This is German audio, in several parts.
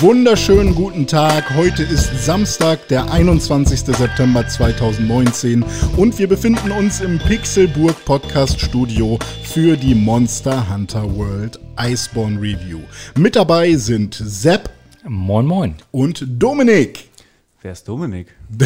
Wunderschönen guten Tag. Heute ist Samstag, der 21. September 2019 und wir befinden uns im Pixelburg Podcast Studio für die Monster Hunter World Iceborne Review. Mit dabei sind Sepp Moin, moin. und Dominik. Wer ist Dominik?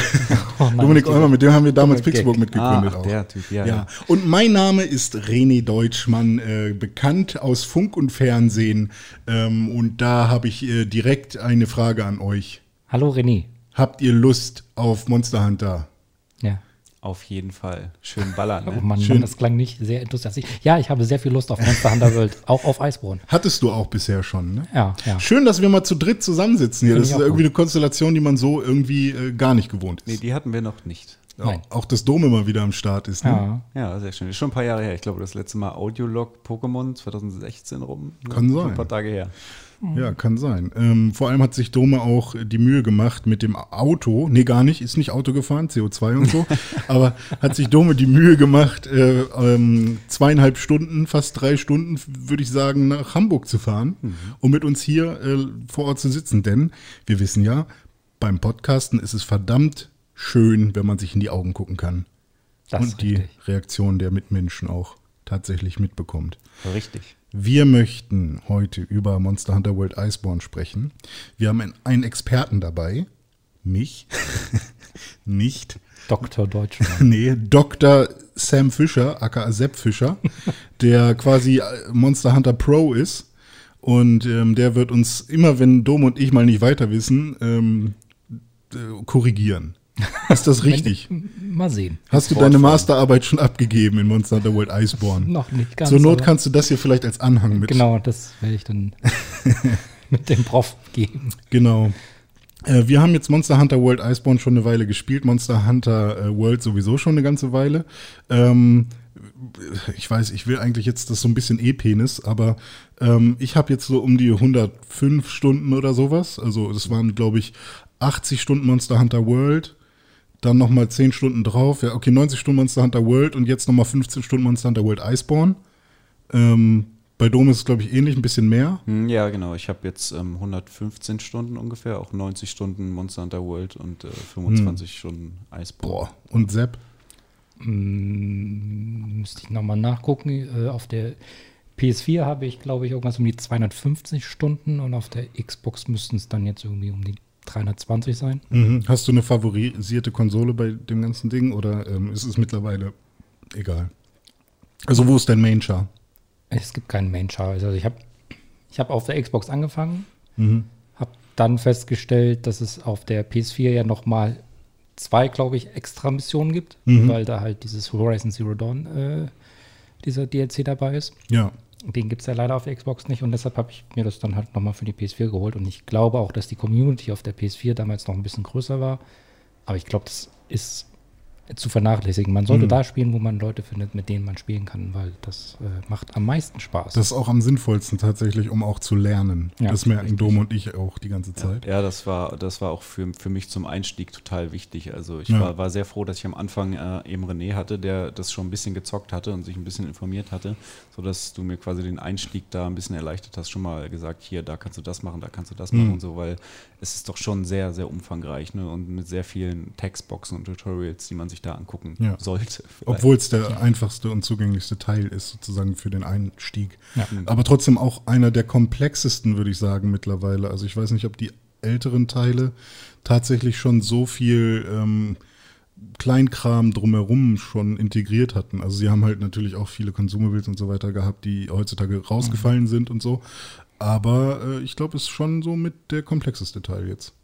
Oh nein, Dominik Eumer, mit dem haben wir damals Pixelburg Gag. mitgegründet Ah, auch. der Typ, ja, Ja, ja. und mein Name ist René Deutschmann, äh, bekannt aus Funk und Fernsehen. Ähm, und da habe ich äh, direkt eine Frage an euch. Hallo René. Habt ihr Lust auf Monster Hunter? Ja. Auf jeden Fall. Schön ballern. Oh Ne? Mann, Schön. Mann, das klang nicht sehr enthusiastisch. Ja, ich habe sehr viel Lust auf Monster Hunter World, auch auf Eisborn. Hattest du auch bisher schon, ne? Ja, ja. Schön, dass wir mal zu dritt zusammensitzen hier. Das ist auch irgendwie gut. eine Konstellation, die man so irgendwie äh, gar nicht gewohnt Nee, ist. die hatten wir noch nicht. Nein. Auch das Dom immer wieder am Start ist. Ne? Ja. Ja, sehr schön. Ist schon ein paar Jahre her. Ich glaube, das letzte Mal Audiolog Pokémon 2016 rum. Kann Schon sein. Ein paar Tage her. Ja, kann sein. Ähm, vor allem hat sich Dome auch die Mühe gemacht mit dem Auto, nee, gar nicht, ist nicht Auto gefahren, CO2 und so, aber hat sich Dome die Mühe gemacht, äh, ähm, zweieinhalb Stunden, fast drei Stunden, würde ich sagen, nach Hamburg zu fahren, um mit uns hier äh, vor Ort zu sitzen. Denn wir wissen ja, beim Podcasten ist es verdammt schön, wenn man sich in die Augen gucken kann Das und die richtig. Reaktion der Mitmenschen auch tatsächlich mitbekommt. Richtig. Wir möchten heute über Monster Hunter World Iceborne sprechen. Wir haben einen, Experten dabei. Mich. Nicht. Dr. Deutschmann. Nee, Dr. Sam Fischer, aka Sepp Fischer, der quasi äh, Monster Hunter Pro ist. Und ähm, der wird uns immer, wenn Dom und ich mal nicht weiter wissen, ähm, äh, korrigieren. Ist das richtig? Mal sehen. Hast du deine Masterarbeit schon abgegeben in Monster Hunter World Iceborne? Noch nicht ganz. Zur Not kannst du das hier vielleicht als Anhang mit Genau, das werde ich dann mit dem Prof geben. Genau. Äh, wir haben jetzt Monster Hunter World Iceborne schon eine Weile gespielt, Monster Hunter äh, World sowieso schon eine ganze Weile. Ähm, ich weiß, ich will eigentlich jetzt das so ein bisschen E-Penis, aber ähm, ich habe jetzt so um die 105 Stunden oder sowas. Also das waren, glaube ich, 80 Stunden Monster Hunter World, dann nochmal 10 Stunden drauf. Ja, okay, 90 Stunden Monster Hunter World und jetzt nochmal 15 Stunden Monster Hunter World Iceborne. Ähm, bei Dom ist es, glaube ich, ähnlich, ein bisschen mehr. Hm, Ja, genau. Ich habe jetzt ähm, 115 Stunden ungefähr, auch 90 Stunden Monster Hunter World und äh, 25 Stunden Eisborne. Boah. Und Sepp? Hm, müsste ich nochmal nachgucken. Äh, Auf der PS4 habe ich, glaube ich, irgendwas um die 250 Stunden und auf der Xbox müssten es dann jetzt irgendwie um die 320 sein. Mhm. Hast du eine favorisierte Konsole bei dem ganzen Ding oder ähm, ist es mittlerweile egal? Also wo ist dein Main Char? Es gibt keinen Main Char. Also ich habe ich hab auf der Xbox angefangen, Mhm. habe dann festgestellt, dass es auf der PS4 ja noch mal zwei, glaube ich, extra Missionen gibt, Mhm. weil da halt dieses Horizon Zero Dawn, äh, dieser DLC dabei ist. Ja. Den gibt es ja leider auf der Xbox nicht und deshalb habe ich mir das dann halt nochmal für die PS4 geholt. Und ich glaube auch, dass die Community auf der PS4 damals noch ein bisschen größer war, aber ich glaube, das ist zu vernachlässigen. Man sollte Mhm. da spielen, wo man Leute findet, mit denen man spielen kann, weil das äh, macht am meisten Spaß. Das ist auch am sinnvollsten tatsächlich, um auch zu lernen. Ja, das merken richtig. Dom und ich auch die ganze Zeit. Ja, das war, das war auch für, für mich zum Einstieg total wichtig. Also ich Ja. war, war sehr froh, dass ich am Anfang äh, eben René hatte, der das schon ein bisschen gezockt hatte und sich ein bisschen informiert hatte, sodass du mir quasi den Einstieg da ein bisschen erleichtert hast, schon mal gesagt, hier, da kannst du das machen, da kannst du das Mhm. machen und so, weil es ist doch schon sehr, sehr umfangreich ne? und mit sehr vielen Textboxen und Tutorials, die man sich da angucken Ja. sollte. Obwohl es der einfachste und zugänglichste Teil ist, sozusagen für den Einstieg. Ja. Aber trotzdem auch einer der komplexesten, würde ich sagen, mittlerweile. Also ich weiß nicht, ob die älteren Teile tatsächlich schon so viel ähm, Kleinkram drumherum schon integriert hatten. Also sie haben halt natürlich auch viele Consumables und so weiter gehabt, die heutzutage rausgefallen sind und so. Aber äh, ich glaube, es ist schon so mit der komplexeste Teil jetzt.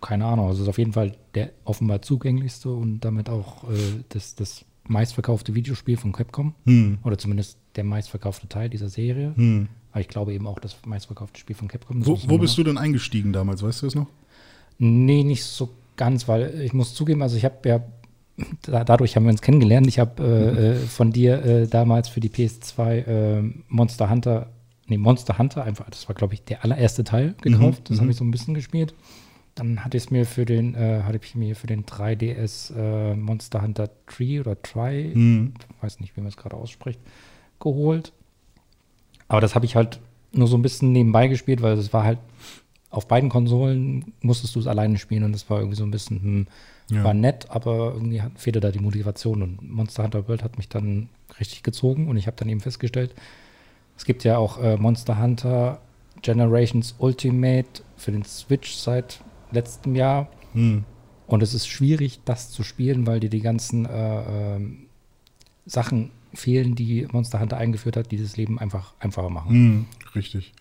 Keine Ahnung, also es ist auf jeden Fall der offenbar zugänglichste und damit auch äh, das, das meistverkaufte Videospiel von Capcom Hm. oder zumindest der meistverkaufte Teil dieser Serie. Hm. Aber ich glaube eben auch das meistverkaufte Spiel von Capcom. Wo, wo noch bist du denn eingestiegen damals, weißt du das noch? Nee, nicht so ganz, weil ich muss zugeben, also ich habe ja, da, dadurch haben wir uns kennengelernt. Ich habe äh, äh, von dir äh, damals für die PS2 äh, Monster Hunter, nee, Monster Hunter einfach, das war glaube ich der allererste Teil gekauft. das mhm. habe ich so ein bisschen gespielt. Dann hatte ich es mir für den, äh, hatte ich mir für den 3DS äh, Monster Hunter Tree oder Try, Hm. weiß nicht, wie man es gerade ausspricht, geholt. Aber das habe ich halt nur so ein bisschen nebenbei gespielt, weil es war halt auf beiden Konsolen musstest du es alleine spielen und das war irgendwie so ein bisschen, hm, Ja. war nett, aber irgendwie hat, fehlte da die Motivation und Monster Hunter World hat mich dann richtig gezogen und ich habe dann eben festgestellt, es gibt ja auch äh, Monster Hunter Generations Ultimate für den Switch seit letztem Jahr Hm. und es ist schwierig, das zu spielen, weil dir die ganzen äh, ähm, Sachen fehlen, die Monster Hunter eingeführt hat, die das Leben einfach einfacher machen. Hm, richtig.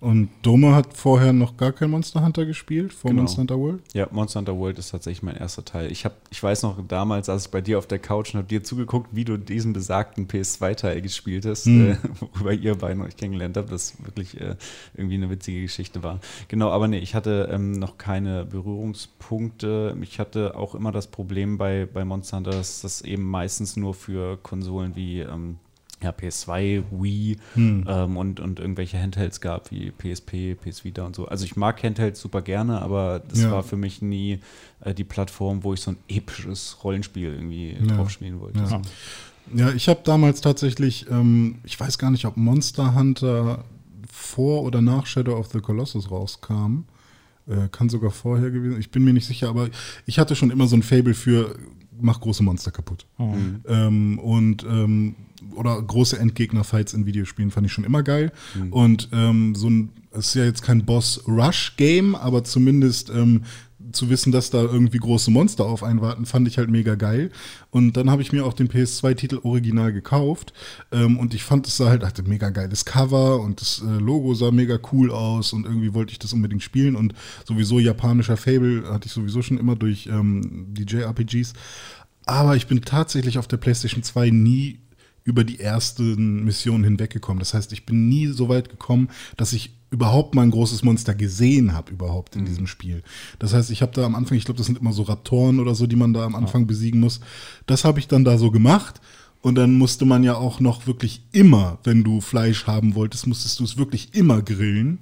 Und Dome hat vorher noch gar kein Monster Hunter gespielt, vor Genau. Monster Hunter World? Ja, Monster Hunter World ist tatsächlich mein erster Teil. Ich, hab, ich weiß noch, damals saß ich bei dir auf der Couch und habe dir zugeguckt, wie du diesen besagten PS2-Teil gespielt hast, Mhm. äh, worüber ihr beiden euch kennengelernt habt, das wirklich äh, irgendwie eine witzige Geschichte war. Genau, aber nee, ich hatte ähm, noch keine Berührungspunkte. Ich hatte auch immer das Problem bei, bei Monster Hunter, dass das eben meistens nur für Konsolen wie ähm, ja, PS2, Wii Hm. ähm, und, und irgendwelche Handhelds gab, wie PSP, PS Vita und so. Also ich mag Handhelds super gerne, aber das Ja. war für mich nie äh, die Plattform, wo ich so ein episches Rollenspiel irgendwie Ja. drauf spielen wollte. Ja. So. Ja, ich habe damals tatsächlich, ähm, ich weiß gar nicht, ob Monster Hunter vor oder nach Shadow of the Colossus rauskam. Äh, kann sogar vorher gewesen. Ich bin mir nicht sicher, aber ich hatte schon immer so ein Fable für mach große Monster kaputt. Mhm. Ähm, und ähm, oder große Endgegner-Fights in Videospielen fand ich schon immer geil. Und ähm, so ein, es ist ja jetzt kein Boss-Rush-Game, aber zumindest ähm, zu wissen, dass da irgendwie große Monster auf einen warten, fand ich halt mega geil. Und dann habe ich mir auch den PS2-Titel original gekauft. Ähm, und ich fand es sah halt, hatte mega geiles Cover und das äh, Logo sah mega cool aus und irgendwie wollte ich das unbedingt spielen. Und sowieso japanischer Fable hatte ich sowieso schon immer durch ähm, die JRPGs. Aber ich bin tatsächlich auf der PlayStation 2 nie über die ersten Missionen hinweggekommen. Das heißt, ich bin nie so weit gekommen, dass ich überhaupt mal ein großes Monster gesehen habe, überhaupt in diesem Spiel. Das heißt, ich habe da am Anfang, ich glaube, das sind immer so Raptoren oder so, die man da am Anfang besiegen muss. Das habe ich dann da so gemacht. Und dann musste man ja auch noch wirklich immer, wenn du Fleisch haben wolltest, musstest du es wirklich immer grillen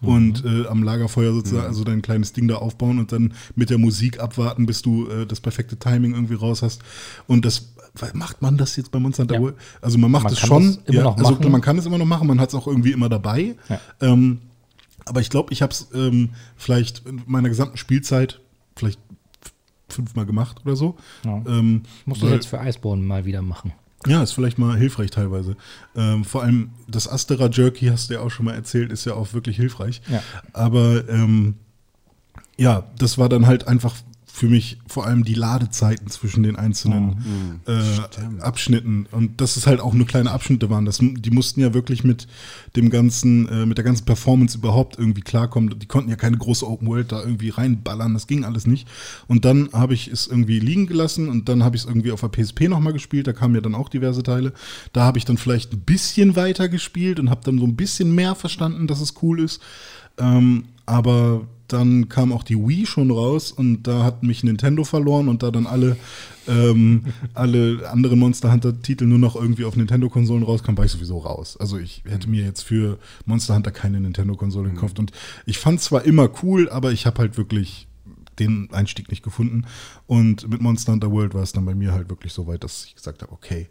und äh, am Lagerfeuer sozusagen, also dein kleines Ding da aufbauen und dann mit der Musik abwarten, bis du äh, das perfekte Timing irgendwie raus hast. Und das macht man das jetzt bei Monster Hunter Ja. World? Also man macht Man es schon, immer noch also man kann es immer noch machen, man hat es auch irgendwie immer dabei. Ja. Ähm, aber ich glaube, ich habe es ähm, vielleicht in meiner gesamten Spielzeit vielleicht fünfmal gemacht oder so. Ja. Ähm, Musst du jetzt für Iceborne mal wieder machen. ja, ist vielleicht mal hilfreich teilweise. Ähm, vor allem das Astera Jerky, hast du ja auch schon mal erzählt, ist ja auch wirklich hilfreich. Ja. Aber ähm, ja, das war dann halt einfach für mich vor allem die Ladezeiten zwischen den einzelnen äh, Abschnitten. Und dass es halt auch nur kleine Abschnitte waren. Das, die mussten ja wirklich mit dem ganzen, äh, mit der ganzen Performance überhaupt irgendwie klarkommen. Die konnten ja keine große Open World da irgendwie reinballern. Das ging alles nicht. Und dann habe ich es irgendwie liegen gelassen und dann habe ich es irgendwie auf der PSP nochmal gespielt. Da kamen ja dann auch diverse Teile. Da habe ich dann vielleicht ein bisschen weiter gespielt und habe dann so ein bisschen mehr verstanden, dass es cool ist. Ähm, aber dann kam auch die Wii schon raus und da hat mich Nintendo verloren und da dann alle, ähm, alle anderen Monster Hunter-Titel nur noch irgendwie auf Nintendo-Konsolen rauskamen, war ich sowieso raus. Also ich hätte mir jetzt für Monster Hunter keine Nintendo-Konsole gekauft und ich fand zwar immer cool, aber ich habe halt wirklich den Einstieg nicht gefunden. Und mit Monster Hunter World war es dann bei mir halt wirklich so weit, dass ich gesagt habe, okay,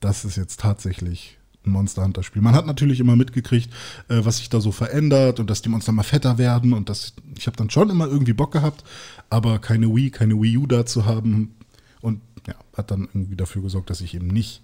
das ist jetzt tatsächlich Monster Hunter Spiel. Man hat natürlich immer mitgekriegt, äh, was sich da so verändert und dass die Monster mal fetter werden und das, ich habe dann schon immer irgendwie Bock gehabt, aber keine Wii, keine Wii U da zu haben und ja, hat dann irgendwie dafür gesorgt, dass ich eben nicht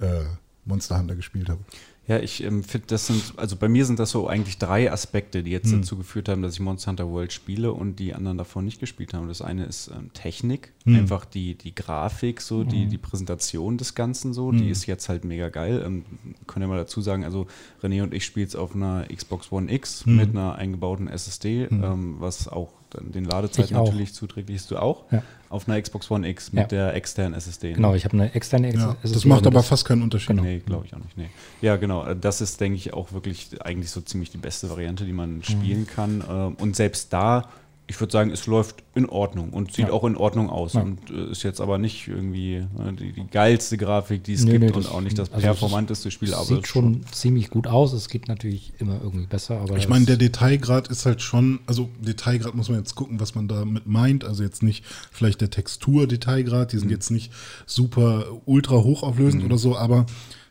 äh, Monster Hunter gespielt habe. Ja, ich ähm, finde, das sind, also bei mir sind das so eigentlich drei Aspekte, die jetzt Hm. dazu geführt haben, dass ich Monster Hunter World spiele und die anderen davon nicht gespielt haben. Das eine ist ähm, Technik, Hm. einfach die, die Grafik, so die, die Präsentation des Ganzen so, die Hm. ist jetzt halt mega geil. Ähm, können ja mal dazu sagen, also René und ich spielen es auf einer Xbox One X Hm. mit einer eingebauten SSD, ähm, was auch den Ladezeiten natürlich zuträglich ist. Du auch? Ja. Auf einer Xbox One X mit Ja. der externen SSD. ne? Genau, ich habe eine externe Ex Ja, das SSD macht und aber das- fast keinen Unterschied. Genau. Nee, glaube ich auch nicht. Nee. Ja, genau. äh, Das ist, denke ich, auch wirklich eigentlich so ziemlich die beste Variante, die Mhm. man spielen kann. Ähm, Und selbst da, ich würde sagen, es läuft in Ordnung und sieht Ja. auch in Ordnung aus. Ja. Und äh, ist jetzt aber nicht irgendwie äh, die, die geilste Grafik, die es Nee, gibt nee, und auch nicht das also performanteste Spiel. Aber Sieht es schon ziemlich gut aus. Es geht natürlich immer irgendwie besser. Aber Ich meine, der Detailgrad ist halt schon, also Detailgrad muss man jetzt gucken, was man damit meint. Also jetzt nicht vielleicht der Textur-Detailgrad, die sind Mhm. jetzt nicht super ultra hochauflösend oder so, aber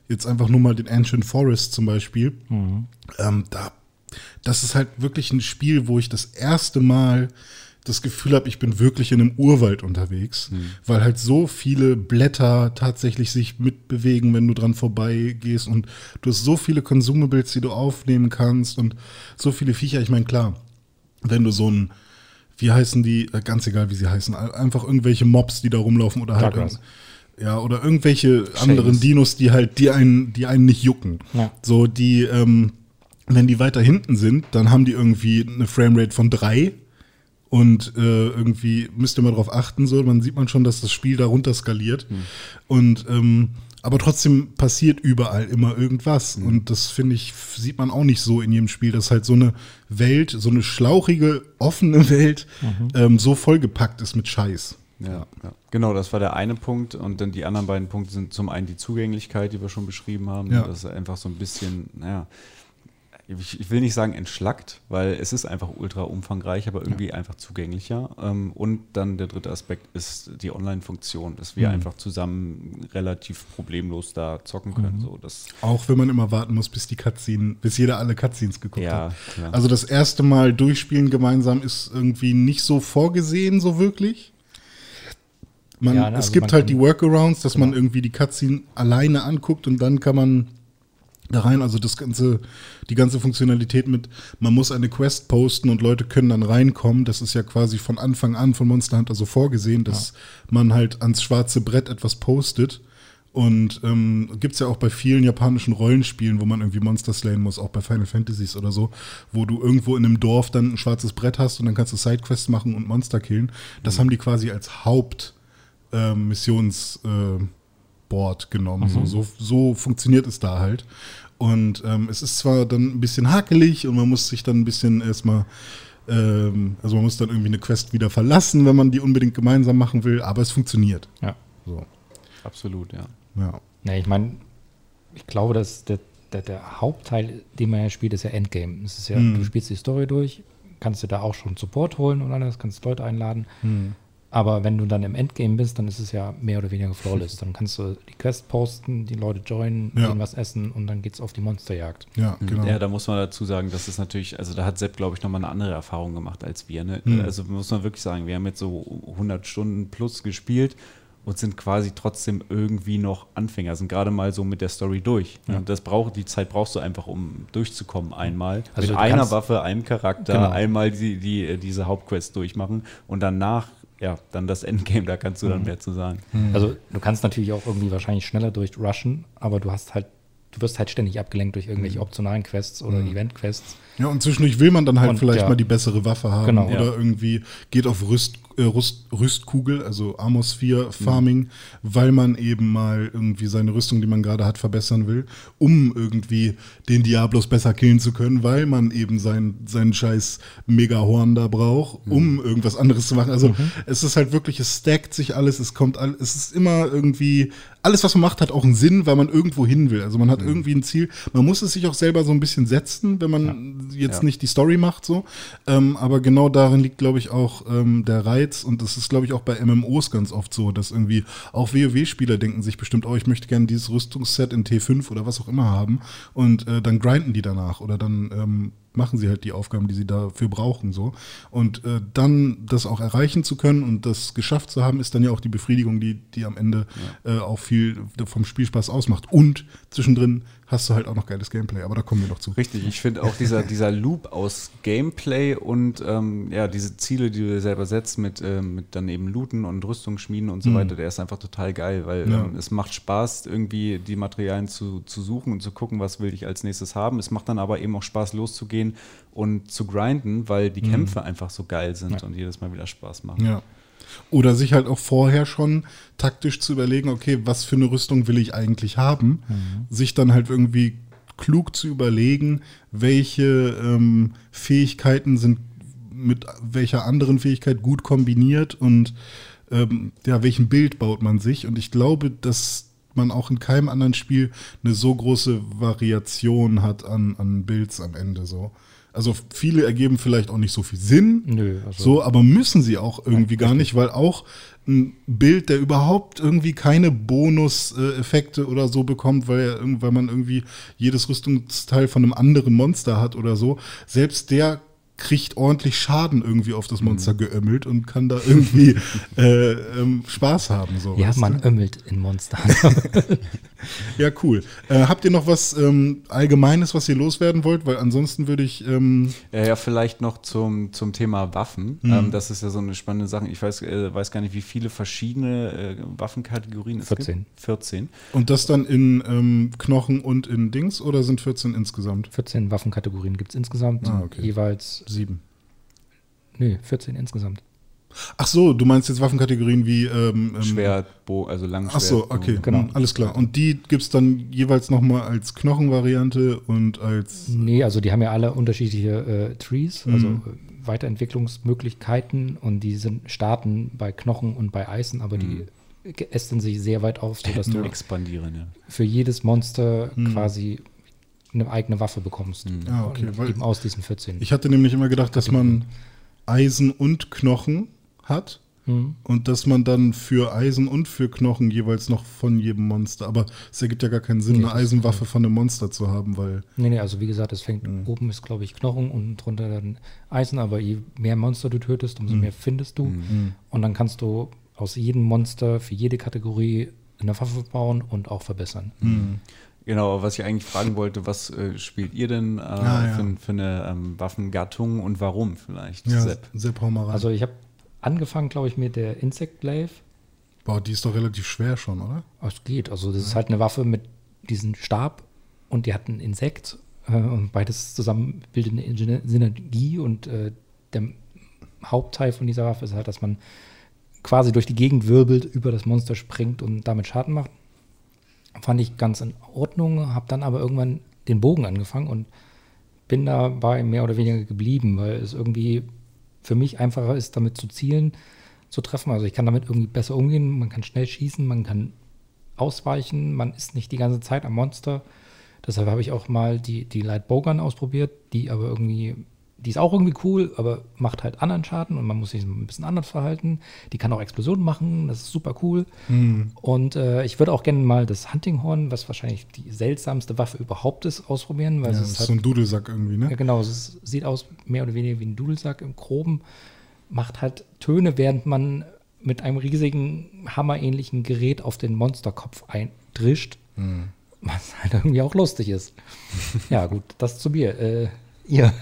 jetzt einfach nur mal den Ancient Forest zum Beispiel, ähm, da, das ist halt wirklich ein Spiel, wo ich das erste Mal das Gefühl habe, ich bin wirklich in einem Urwald unterwegs, weil halt so viele Blätter tatsächlich sich mitbewegen, wenn du dran vorbeigehst und du hast so viele Consumables, die du aufnehmen kannst und so viele Viecher. Ich meine, klar, wenn du so ein, wie heißen die, äh, ganz egal, wie sie heißen, ein- einfach irgendwelche Mobs, die da rumlaufen oder halt irgend- ja, oder irgendwelche anderen Dinos, die halt, die einen, die einen nicht jucken. Ja. So, die, ähm, wenn die weiter hinten sind, dann haben die irgendwie eine Framerate von drei. Und äh, irgendwie müsst ihr mal drauf achten, so, man sieht man schon, dass das Spiel da runter skaliert. Und ähm, aber trotzdem passiert überall immer irgendwas. Und das finde ich, sieht man auch nicht so in jedem Spiel, dass halt so eine Welt, so eine schlauchige, offene Welt ähm, so vollgepackt ist mit Scheiß. Ja, ja, genau, das war der eine Punkt. Und dann die anderen beiden Punkte sind zum einen die Zugänglichkeit, die wir schon beschrieben haben. Ja. Das ist einfach so ein bisschen, naja, ich, ich will nicht sagen entschlackt, weil es ist einfach ultra umfangreich, aber irgendwie einfach zugänglicher. Ähm, und dann der dritte Aspekt ist die Online-Funktion, dass wir einfach zusammen relativ problemlos da zocken können. So, das, Auch wenn man immer warten muss, bis die Cutscene, bis jeder alle Cutscenes geguckt Ja, hat. klar. Also das erste Mal durchspielen gemeinsam ist irgendwie nicht so vorgesehen, so wirklich. Man, Ja, ne, es also gibt man halt kann- die Workarounds, dass man Genau. irgendwie die Cutscene alleine anguckt und dann kann man da rein, also das ganze, die ganze Funktionalität mit, man muss eine Quest posten und Leute können dann reinkommen. Das ist ja quasi von Anfang an von Monster Hunter so vorgesehen, dass man halt ans schwarze Brett etwas postet. Und ähm, gibt es ja auch bei vielen japanischen Rollenspielen, wo man irgendwie Monster slayen muss, auch bei Final Fantasies oder so, wo du irgendwo in einem Dorf dann ein schwarzes Brett hast und dann kannst du Sidequests machen und Monster killen. Das haben die quasi als Haupt ähm, Missionsboard äh, Board genommen. So, so, so funktioniert es da halt. Und ähm, es ist zwar dann ein bisschen hakelig und man muss sich dann ein bisschen erstmal, ähm, also man muss dann irgendwie eine Quest wieder verlassen, wenn man die unbedingt gemeinsam machen will, aber es funktioniert. Ja. So, absolut, ja. ja. Ne, ich meine, ich glaube, dass der, der, der Hauptteil, den man ja spielt, ist ja Endgame. Es ist ja, Mhm. du spielst die Story durch, kannst dir da auch schon Support holen und alles, kannst Leute einladen. Hm. Aber wenn du dann im Endgame bist, dann ist es ja mehr oder weniger flawless. Dann kannst du die Quest posten, die Leute joinen, Ja. gehen was essen und dann geht's auf die Monsterjagd. Ja, genau. Ja, da muss man dazu sagen, das ist natürlich, also da hat Sepp, glaube ich, nochmal eine andere Erfahrung gemacht als wir. Ne? Mhm. Also muss man wirklich sagen, wir haben jetzt so 100 Stunden plus gespielt und sind quasi trotzdem irgendwie noch Anfänger, sind gerade mal so mit der Story durch. Ja. Und das braucht, die Zeit brauchst du einfach, um durchzukommen einmal. Also mit einer Waffe, einem Charakter, Genau. einmal die, die, diese Hauptquest durchmachen und danach, ja, dann das Endgame, da kannst du dann mehr zu sagen. Also du kannst natürlich auch irgendwie wahrscheinlich schneller durchrushen, aber du hast halt, du wirst halt ständig abgelenkt durch irgendwelche Mhm. optionalen Quests oder Event-Quests. Ja, und zwischendurch will man dann halt Und, vielleicht ja. mal die bessere Waffe haben Genau. oder Ja. irgendwie geht auf Rüst, äh, Rüst, Rüstkugel, also Armosphere Farming, weil man eben mal irgendwie seine Rüstung, die man gerade hat, verbessern will, um irgendwie den Diablos besser killen zu können, weil man eben sein, seinen scheiß Megahorn da braucht, um irgendwas anderes zu machen. Also es ist halt wirklich, es stackt sich alles, es kommt all, es ist immer irgendwie, alles, was man macht, hat auch einen Sinn, weil man irgendwo hin will. Also man hat irgendwie ein Ziel. Man muss es sich auch selber so ein bisschen setzen, wenn man jetzt Ja. nicht die Story macht, so. Ähm, aber genau darin liegt, glaube ich, auch ähm, der Reiz. Und das ist, glaube ich, auch bei MMOs ganz oft so, dass irgendwie auch WoW-Spieler denken sich bestimmt, oh, ich möchte gerne dieses Rüstungsset in T5 oder was auch immer haben. Und äh, dann grinden die danach oder dann ähm, machen sie halt die Aufgaben, die sie dafür brauchen, so. Und äh, dann das auch erreichen zu können und das geschafft zu haben, ist dann ja auch die Befriedigung, die, die am Ende äh, auch viel vom Spielspaß ausmacht. Und zwischendrin hast du halt auch noch geiles Gameplay, aber da kommen wir noch zu. Richtig, ich finde auch dieser, dieser Loop aus Gameplay und ähm, ja, diese Ziele, die du dir selber setzt, mit, ähm, mit dann eben Looten und Rüstung schmieden und so weiter, der ist einfach total geil, weil Ja. ähm, es macht Spaß, irgendwie die Materialien zu, zu suchen und zu gucken, was will ich als nächstes haben. Es macht dann aber eben auch Spaß, loszugehen und zu grinden, weil die Kämpfe einfach so geil sind und jedes Mal wieder Spaß machen. Ja. Oder sich halt auch vorher schon taktisch zu überlegen, okay, was für eine Rüstung will ich eigentlich haben? Sich dann halt irgendwie klug zu überlegen, welche ähm, Fähigkeiten sind mit welcher anderen Fähigkeit gut kombiniert und ähm, ja, welchen Bild baut man sich. Und ich glaube, dass man auch in keinem anderen Spiel eine so große Variation hat an, an Builds am Ende so. Also viele ergeben vielleicht auch nicht so viel Sinn. Nö, also- so, aber müssen sie auch irgendwie gar nicht, weil auch ein Bild, der überhaupt irgendwie keine Bonus-Effekte oder so bekommt, weil, er, weil man irgendwie jedes Rüstungsteil von einem anderen Monster hat oder so, selbst der kriegt ordentlich Schaden irgendwie auf Mhm. das Monster geömmelt und kann da irgendwie äh, ähm, Spaß haben. So, Ja, weißt du? man ömmelt in Monster. Ja, cool. Äh, habt ihr noch was ähm, Allgemeines, was ihr loswerden wollt? Weil ansonsten würde ich. Ähm, Ja, ja, vielleicht noch zum, zum Thema Waffen. Mhm. Ähm, das ist ja so eine spannende Sache. Ich weiß, äh, weiß gar nicht, wie viele verschiedene äh, Waffenkategorien es 14. gibt. 14. und das dann in ähm, Knochen und in Dings oder sind 14 insgesamt? 14 Waffenkategorien gibt es insgesamt. Ah, okay. Jeweils, Sieben. nö, 14 insgesamt. Ach so, du meinst jetzt Waffenkategorien wie. Ähm, ähm, Schwert, Bo also Langschwert. Ach so, okay. Genau. Hm, alles klar. Und die gibt es dann jeweils nochmal als Knochenvariante und als. Nee, also die haben ja alle unterschiedliche äh, Trees, also Mhm. äh, Weiterentwicklungsmöglichkeiten und die sind starten bei Knochen und bei Eisen, aber die ästen sich sehr weit auf, sodass du Expandieren, ja. für jedes Monster Mhm. quasi eine eigene Waffe bekommst. Ah, okay, eben aus diesen 14. Ich hatte nämlich immer gedacht, dass man Eisen und Knochen hat. Mhm. Und dass man dann für Eisen und für Knochen jeweils noch von jedem Monster. Aber es ergibt ja gar keinen Sinn, Nee, eine Eisenwaffe von einem Monster zu haben, weil. Nee, nee, also wie gesagt, es fängt Mhm. oben ist, glaube ich, Knochen und drunter dann Eisen, aber je mehr Monster du tötest, umso Mhm. mehr findest du. Und dann kannst du aus jedem Monster für jede Kategorie eine Waffe bauen und auch verbessern. Genau, aber was ich eigentlich fragen wollte, was äh, spielt ihr denn äh, Ah, ja. für, für eine ähm, Waffengattung und warum vielleicht? Ja, Sepp? Sepp, hau mal rein. Also ich habe angefangen, glaube ich, mit der Insect Glaive. Boah, die ist doch relativ schwer schon, oder? Aber Es geht. Also das ist halt eine Waffe mit diesem Stab und die hat ein Insekt äh, und beides zusammen bildet eine Synergie und äh, der Hauptteil von dieser Waffe ist halt, dass man quasi durch die Gegend wirbelt, über das Monster springt und damit Schaden macht. Fand ich ganz in Ordnung, habe dann aber irgendwann den Bogen angefangen und bin dabei mehr oder weniger geblieben, weil es irgendwie für mich einfacher ist, damit zu zielen, zu treffen. Also ich kann damit irgendwie besser umgehen, man kann schnell schießen, man kann ausweichen, man ist nicht die ganze Zeit am Monster. Deshalb habe ich auch mal die, die Light Bowgun ausprobiert, die aber irgendwie, die ist auch irgendwie cool, aber macht halt anderen Schaden und man muss sich ein bisschen anders verhalten. Die kann auch Explosionen machen, das ist super cool. Und äh, ich würde auch gerne mal das Hunting Horn, was wahrscheinlich die seltsamste Waffe überhaupt ist, ausprobieren, weil Ja, es das ist ist halt so ein Dudelsack irgendwie, ja, ne? genau, es sieht aus mehr oder weniger wie ein Dudelsack im Groben, macht halt Töne, während man mit einem riesigen hammerähnlichen Gerät auf den Monsterkopf eindrischt, Hm. was halt irgendwie auch lustig ist. ja, gut, das zu mir. Äh, ihr.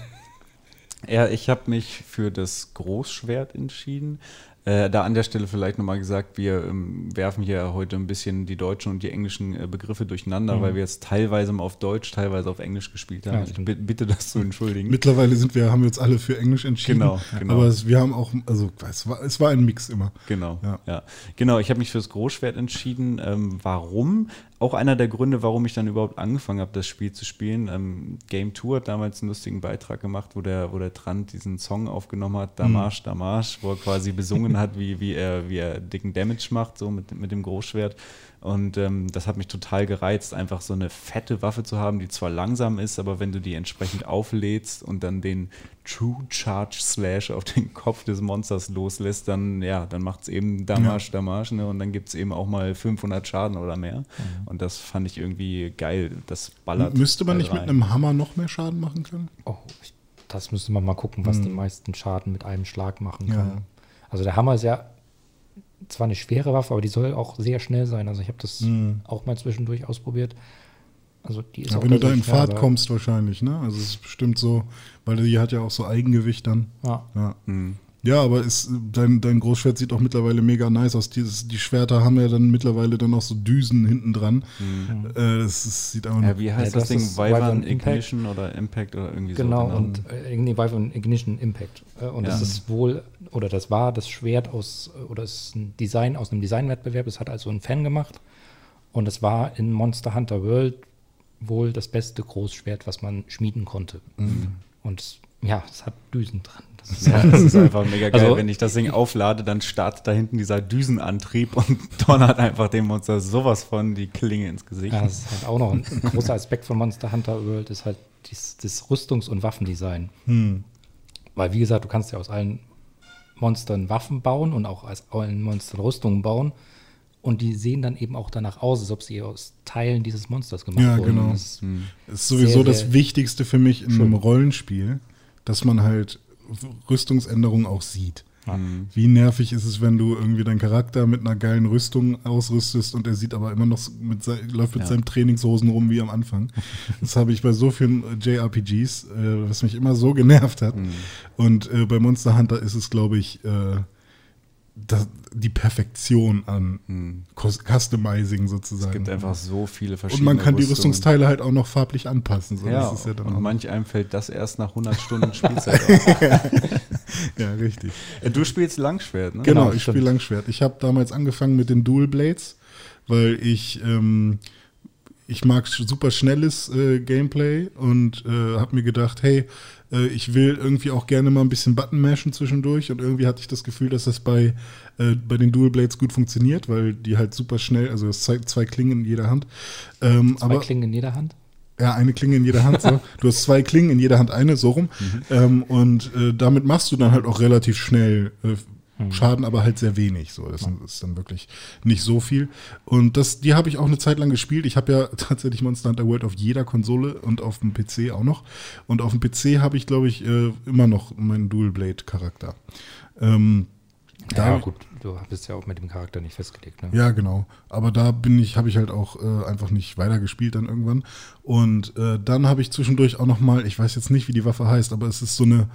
Ja, ich habe mich für das Großschwert entschieden. Äh, da an der Stelle vielleicht nochmal gesagt, wir ähm, werfen hier heute ein bisschen die deutschen und die englischen äh, Begriffe durcheinander, weil wir jetzt teilweise mal auf Deutsch, teilweise auf Englisch gespielt haben. Ja, ich stimmt. bi- bitte das zu entschuldigen. Mittlerweile sind wir, haben wir uns alle für Englisch entschieden. Genau, genau. Aber es, wir haben auch, also es war, es war ein Mix immer. Genau, Ja. ja. Genau, ich habe mich fürs Großschwert entschieden. Ähm, warum? Auch einer der Gründe, warum ich dann überhaupt angefangen habe, das Spiel zu spielen. Ähm, Game Tour hat damals einen lustigen Beitrag gemacht, wo der, wo der Trant diesen Song aufgenommen hat, Damage, Damage, wo er quasi besungen hat, wie, wie, er, wie er dicken Damage macht, so mit, mit dem Großschwert. Und ähm, das hat mich total gereizt, einfach so eine fette Waffe zu haben, die zwar langsam ist, aber wenn du die entsprechend auflädst und dann den True Charge Slash auf den Kopf des Monsters loslässt, dann ja, dann macht es eben Damage, Damage, ne? Und dann gibt es eben auch mal 500 Schaden oder mehr. Und das fand ich irgendwie geil. Das ballert. Müsste man nicht mit rein. einem Hammer noch mehr Schaden machen können? Oh, ich, das müsste man mal gucken, was die meisten Schaden mit einem Schlag machen Ja. kann. Also der Hammer ist ja zwar eine schwere Waffe, aber die soll auch sehr schnell sein. Also ich habe das auch mal zwischendurch ausprobiert. Also die ist Ja, auch wenn du da in schwer, Fahrt kommst wahrscheinlich, ne? Also es ist bestimmt so, weil die hat ja auch so Eigengewicht dann. Ja. Ja, Hm. Ja aber ist, dein, dein Großschwert sieht auch mittlerweile mega nice aus. Dieses, die Schwerter haben ja dann mittlerweile dann auch so Düsen hinten dran. Äh, das ist, sieht einfach Ja, wie heißt Ja, das, das Ding? Wyvern. Ignition oder Impact oder irgendwie Genau, so. und äh, nee, Wyvern Ignition Impact. Äh, und das Ja. ist wohl, oder das war das Schwert aus, äh, oder es ist ein Design aus einem Designwettbewerb. Das hat also ein Fan gemacht. Und es war in Monster Hunter World wohl das beste Großschwert, was man schmieden konnte. Und ja, es hat Düsen dran. Das ist Ja, das ist einfach mega geil. Also- Wenn ich das Ding auflade, dann startet da hinten dieser Düsenantrieb und donnert einfach dem Monster sowas von die Klinge ins Gesicht. Ja, das ist halt auch noch ein großer Aspekt von Monster Hunter World, ist halt das, das Rüstungs- und Waffendesign. Hm. Weil, wie gesagt, du kannst ja aus allen Monstern Waffen bauen und auch aus allen Monstern Rüstungen bauen. Und die sehen dann eben auch danach aus, als ob sie aus Teilen dieses Monsters gemacht Ja, wurden. genau. Das, Das ist sowieso Sehr, das sehr Wichtigste für mich in schön. einem Rollenspiel, dass man halt Rüstungsänderungen auch sieht. Ja. Wie nervig ist es, wenn du irgendwie deinen Charakter mit einer geilen Rüstung ausrüstest und er sieht aber immer noch mit läuft mit Ja. seinen Trainingshosen rum wie am Anfang. Das habe ich bei so vielen äh, JRPGs, äh, was mich immer so genervt hat. Und äh, bei Monster Hunter ist es, glaube ich, äh, das, die Perfektion an Cus- Customizing sozusagen. Es gibt einfach so viele und verschiedene man kann die Rüstungen. Rüstungsteile halt auch noch farblich anpassen. So, Ja, das ist ja dann und auch, manch einem fällt das erst nach 100 Stunden Spielzeit auf. ja, richtig. Äh, Du spielst Langschwert, ne? Genau, Genau, ich spiele Langschwert. Ich habe damals angefangen mit den Dual Blades, weil ich ähm, ich mag super schnelles äh, Gameplay und äh, habe mir gedacht, hey, äh, ich will irgendwie auch gerne mal ein bisschen Button mashen zwischendurch und irgendwie hatte ich das Gefühl, dass das bei äh, bei den Dual Blades gut funktioniert, weil die halt super schnell, also es zeigt zwei Klingen in jeder Hand. Ähm, zwei aber Klingen in jeder Hand. Ja, eine Klinge in jeder Hand. So. Du hast zwei Klingen in jeder Hand eine, so rum. Ähm, und äh, damit machst du dann halt auch relativ schnell äh, Schaden, aber halt sehr wenig. So, das ist dann wirklich nicht so viel. Und das, die habe ich auch eine Zeit lang gespielt. Ich habe ja tatsächlich Monster Hunter World auf jeder Konsole und auf dem PC auch noch. Und auf dem PC habe ich, glaube ich, äh, immer noch meinen Dual Blade Charakter. Ähm, da- ja, gut, du bist ja auch mit dem Charakter nicht festgelegt. Ne? Ja, genau. Aber da bin ich, habe ich halt auch äh, einfach nicht weitergespielt dann irgendwann. Und äh, dann habe ich zwischendurch auch noch mal, ich weiß jetzt nicht, wie die Waffe heißt, aber es ist so eine,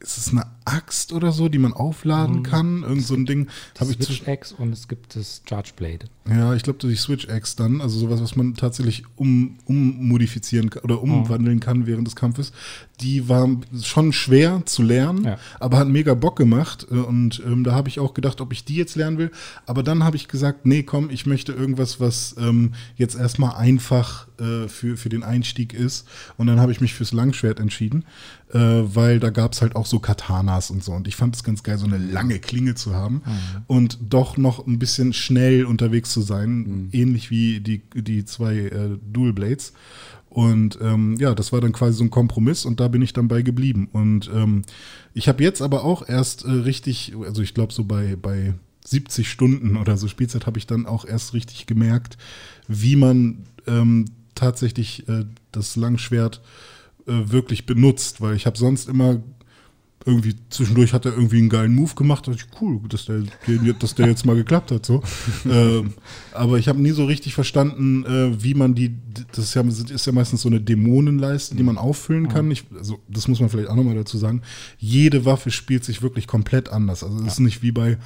es ist eine Axt oder so, die man aufladen kann. Irgend so ein Ding. Habe ich Switch X und es gibt das Charge Blade. ja, ich glaube, die Switch Axe dann, also sowas, was man tatsächlich um, ummodifizieren oder umwandeln kann während des Kampfes. Die war schon schwer zu lernen, Ja. aber hat mega Bock gemacht. äh, Und ähm, da habe ich auch gedacht, ob ich die jetzt lernen will. Aber dann habe ich gesagt, nee, komm, ich möchte irgendwas, was ähm, jetzt erstmal einfach äh, für, für den Einstieg ist. Und dann habe ich mich fürs Langschwert entschieden, äh, weil da gab es halt auch so Katanas und so. Und ich fand es ganz geil, so eine lange Klinge zu haben und doch noch ein bisschen schnell unterwegs zu sein, ähnlich wie die, die zwei äh, Dual Blades. Und ähm, ja, das war dann quasi so ein Kompromiss und da bin ich dann bei geblieben. Und ähm, ich habe jetzt aber auch erst äh, richtig, also ich glaube so bei, bei 70 Stunden oder so Spielzeit habe ich dann auch erst richtig gemerkt, wie man ähm, tatsächlich äh, das Langschwert äh, wirklich benutzt, weil ich habe sonst immer irgendwie zwischendurch hat er irgendwie einen geilen Move gemacht. Da ich, cool, dass der, dass der jetzt mal geklappt hat. So. ähm, aber ich habe nie so richtig verstanden, äh, wie man die, das ist ja, ist ja meistens so eine Dämonenleiste, die man auffüllen kann. Ich, also, das muss man vielleicht auch nochmal dazu sagen. Jede Waffe spielt sich wirklich komplett anders. Also es ist nicht wie bei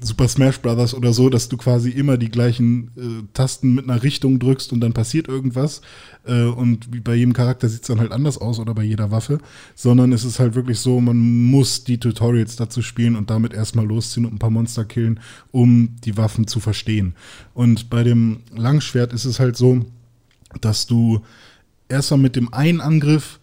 Super Smash Brothers oder so, dass du quasi immer die gleichen äh, Tasten mit einer Richtung drückst und dann passiert irgendwas. Äh, und wie bei jedem Charakter sieht es dann halt anders aus oder bei jeder Waffe. Sondern es ist halt wirklich so, man muss die Tutorials dazu spielen und damit erstmal losziehen und ein paar Monster killen, um die Waffen zu verstehen. Und bei dem Langschwert ist es halt so, dass du erstmal mit dem einen Angriff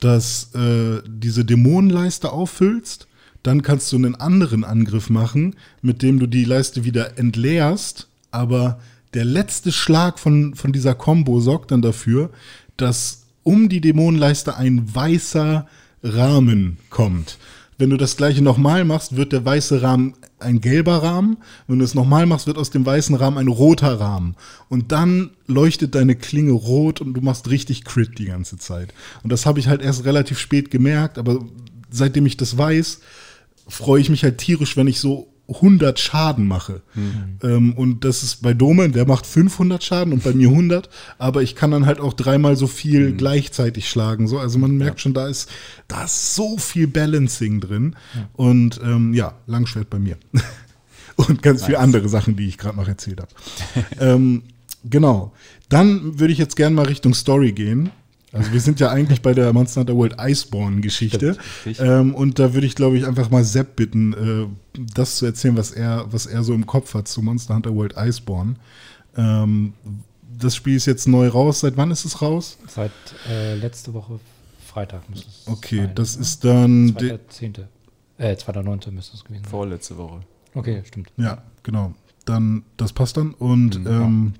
das, äh, diese Dämonenleiste auffüllst. Dann kannst du einen anderen Angriff machen, mit dem du die Leiste wieder entleerst. Aber der letzte Schlag von, von dieser Combo sorgt dann dafür, dass um die Dämonenleiste ein weißer Rahmen kommt. Wenn du das gleiche nochmal machst, wird der weiße Rahmen ein gelber Rahmen. Wenn du es nochmal machst, wird aus dem weißen Rahmen ein roter Rahmen. Und dann leuchtet deine Klinge rot und du machst richtig Crit die ganze Zeit. Und das habe ich halt erst relativ spät gemerkt, aber seitdem ich das weiß, freue ich mich halt tierisch, wenn ich so 100 Schaden mache. Ähm, und das ist bei Domen, der macht 500 Schaden und bei mir 100, aber ich kann dann halt auch dreimal so viel gleichzeitig schlagen. So, also man merkt schon, da ist, da ist so viel Balancing drin. Und ähm, ja, Langschwert bei mir. und ganz viele andere Sachen, die ich gerade noch erzählt habe. ähm, genau. Dann würde ich jetzt gerne mal Richtung Story gehen. Also wir sind ja eigentlich bei der Monster Hunter World Iceborne-Geschichte. Ähm, und da würde ich, glaube ich, einfach mal Sepp bitten, äh, das zu erzählen, was er, was er so im Kopf hat zu Monster Hunter World Iceborne. Ähm, das Spiel ist jetzt neu raus. Seit wann ist es raus? Seit äh, letzte Woche Freitag müsste es Okay, sein, das oder? ist dann. de- 2.10. Äh, 2.9. müsste es gewesen sein. Vorletzte Woche. Okay, stimmt. Ja, genau. Dann, das passt dann. Und Mhm. ähm,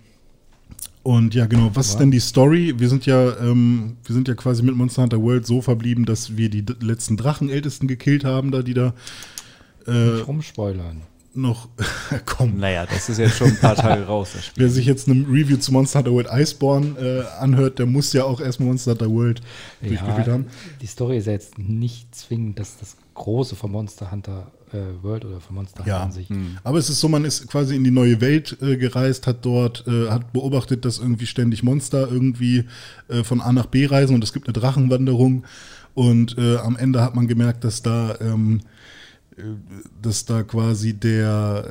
Und ja, genau, was ist denn die Story? Wir sind ja, ähm, wir sind ja quasi mit Monster Hunter World so verblieben, dass wir die letzten Drachenältesten gekillt haben, da die da äh, Nicht rumspoilern. noch komm. Naja, das ist jetzt schon ein paar Tage raus. Das Spiel. Wer sich jetzt eine Review zu Monster Hunter World Iceborne äh, anhört, der muss ja auch erstmal Monster Hunter World durchgespielt haben. die Story ist ja jetzt nicht zwingend das, das Große von Monster Hunter äh, World oder von Monster Ja, an sich. aber es ist so, man ist quasi in die neue Welt äh, gereist, hat dort, äh, hat beobachtet, dass irgendwie ständig Monster irgendwie äh, von A nach B reisen und es gibt eine Drachenwanderung und äh, am Ende hat man gemerkt, dass da, ähm, äh, dass da quasi der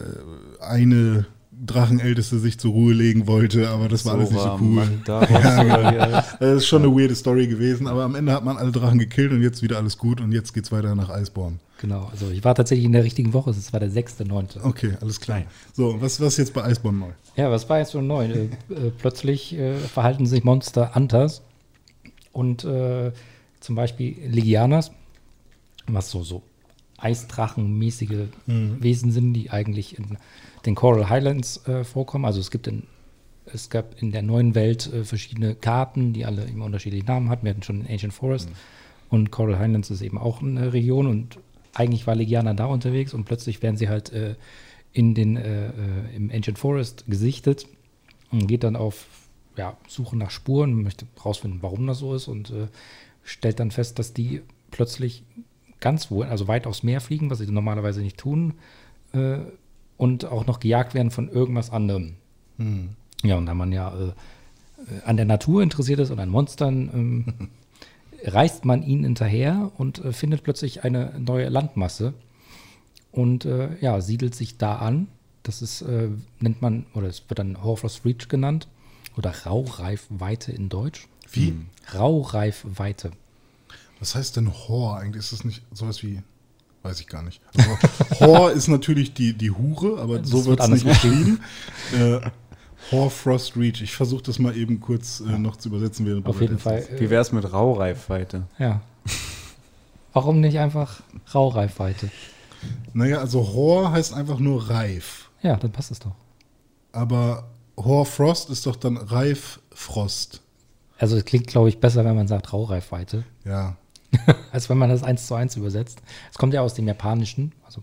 äh, eine Drachenälteste sich zur Ruhe legen wollte, aber das war alles nicht so cool. Ja, oder wie er heißt. Das ist schon eine weirde Story gewesen, aber am Ende hat man alle Drachen gekillt und jetzt wieder alles gut und jetzt geht's weiter nach Iceborne. Genau, also ich war tatsächlich in der richtigen Woche, es war der 6.9. Okay, alles klar. So, was was jetzt bei Iceborne neu? Ja, was war jetzt so neu? äh, äh, plötzlich äh, verhalten sich Monster Hunters und äh, zum Beispiel Legianas, was so, so Eisdrachenmäßige Wesen sind, die eigentlich in den Coral Highlands äh, vorkommen. Also es gibt in, es gab in der neuen Welt verschiedene Karten, die alle immer unterschiedliche Namen hatten. Wir hatten schon Ancient Forest und Coral Highlands ist eben auch eine Region und eigentlich war Legiana da unterwegs und plötzlich werden sie halt äh, in den, äh, äh, im Ancient Forest gesichtet und geht dann auf ja, Suche nach Spuren, möchte rausfinden, warum das so ist und äh, stellt dann fest, dass die plötzlich ganz wo, also weit aufs Meer fliegen, was sie normalerweise nicht tun, äh, und auch noch gejagt werden von irgendwas anderem. Ja, und da man ja äh, an der Natur interessiert ist und an Monstern, ähm, reist man ihnen hinterher und äh, findet plötzlich eine neue Landmasse und äh, ja, siedelt sich da an. Das ist, äh, nennt man, oder es wird dann Horfrost Reach genannt oder Raureifweite in Deutsch. Wie? Raureifweite. Was heißt denn Hor eigentlich? Ist das nicht sowas wie, weiß ich gar nicht. Also, Hor ist natürlich die, die Hure, aber Das so wird es nicht beschrieben. äh, Hor Frost Reach. Ich versuche das mal eben kurz äh, noch zu übersetzen. Während du Auf jeden. Fall. Wie Äh, wäre es mit Raureifweite? ja. Warum nicht einfach Raureifweite? Naja, also Hor heißt einfach nur reif. Ja, dann passt es doch. Aber Hor Frost ist doch dann Reif Frost. Also es klingt, glaube ich, besser, wenn man sagt Raureifweite, Ja. als wenn man das eins zu eins übersetzt. Es kommt ja aus dem Japanischen, also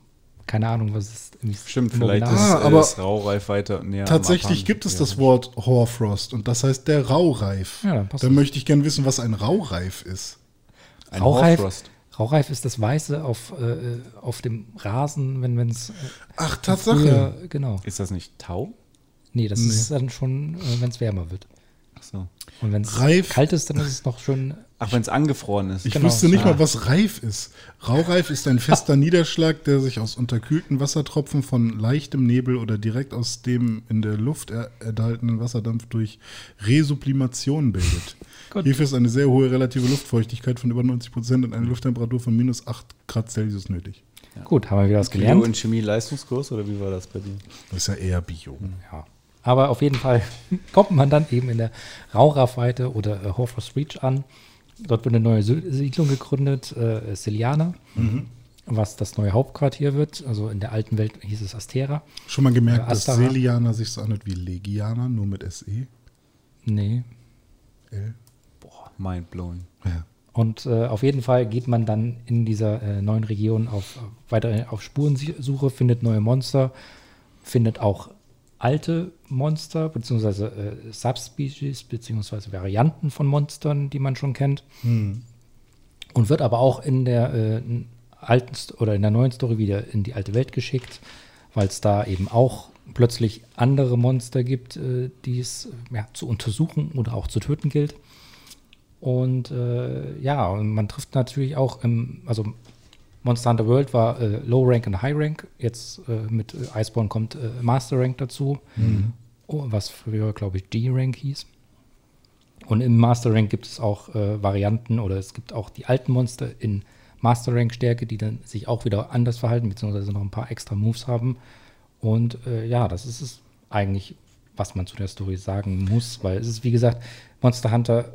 keine Ahnung, was es im Stimmt, im vielleicht Original ist, Ah, aber ist Raureifweite näher am Tatsächlich gibt es Ja. das Wort Horfrost und das heißt der Raureif. Ja, dann passt Dann möchte ich gern wissen, was ein Raureif ist. Ein Raureif, Horfrost. Raureif ist das Weiße auf, äh, auf dem Rasen, wenn es. Äh, Ach, Tatsache. früher- genau. Ist das nicht Tau? Nee, das Nee. ist dann schon, äh, wenn es wärmer wird. So. Und wenn es Reif- kalt ist, dann ist es noch schön. Ach, wenn es angefroren ist. Ich Genau. wüsste nicht Ah. mal, was reif ist. Raureif ist ein fester Niederschlag, der sich aus unterkühlten Wassertropfen von leichtem Nebel oder direkt aus dem in der Luft er enthaltenen Wasserdampf durch Resublimation bildet. Gut. Hierfür ist eine sehr hohe relative Luftfeuchtigkeit von über 90 Prozent und eine Lufttemperatur von minus 8 Grad Celsius nötig. Gut, haben wir wieder was Bio- gelernt. und Chemie-Leistungskurs oder wie war das bei dir? Das ist ja eher Bio. Ja. Aber auf jeden Fall kommt man dann eben in der Raureifweite oder äh, Horfrost Reach an. Dort wird eine neue Siedlung gegründet, äh, Celiana, was das neue Hauptquartier wird. Also in der alten Welt hieß es Astera. Schon mal gemerkt, Äh, dass. Selianer sich so anhört wie Legianer, nur mit SE? Nee. L? Boah, mindblowing. Ja. Und äh, auf jeden Fall geht man dann in dieser äh, neuen Region auf weiter auf Spurensuche, findet neue Monster, findet auch alte Monster beziehungsweise äh, Subspecies beziehungsweise Varianten von Monstern, die man schon kennt. Und wird aber auch in der äh, alten oder in der neuen Story wieder in die alte Welt geschickt, weil es da eben auch plötzlich andere Monster gibt, äh, die es äh, ja, zu untersuchen oder auch zu töten gilt. Und äh, ja, und man trifft natürlich auch im, also Monster Hunter World war äh, Low Rank und High Rank. Jetzt äh, mit äh, Iceborne kommt äh, Master Rank dazu, oh, was früher, glaube ich, G-Rank hieß. Und im Master Rank gibt es auch äh, Varianten oder es gibt auch die alten Monster in Master Rank Stärke, die dann sich auch wieder anders verhalten, beziehungsweise noch ein paar extra Moves haben. Und ja, das ist es eigentlich, was man zu der Story sagen muss, weil es ist, wie gesagt, Monster Hunter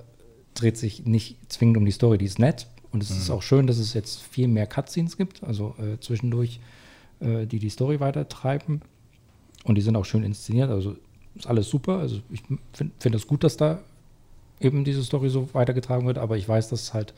dreht sich nicht zwingend um die Story, die ist nett. Und es ist auch schön, dass es jetzt viel mehr Cutscenes gibt, also äh, zwischendurch, äh, die die Story weitertreiben. Und die sind auch schön inszeniert. Also ist alles super. Also ich finde find das gut, dass da eben diese Story so weitergetragen wird, aber ich weiß, dass halt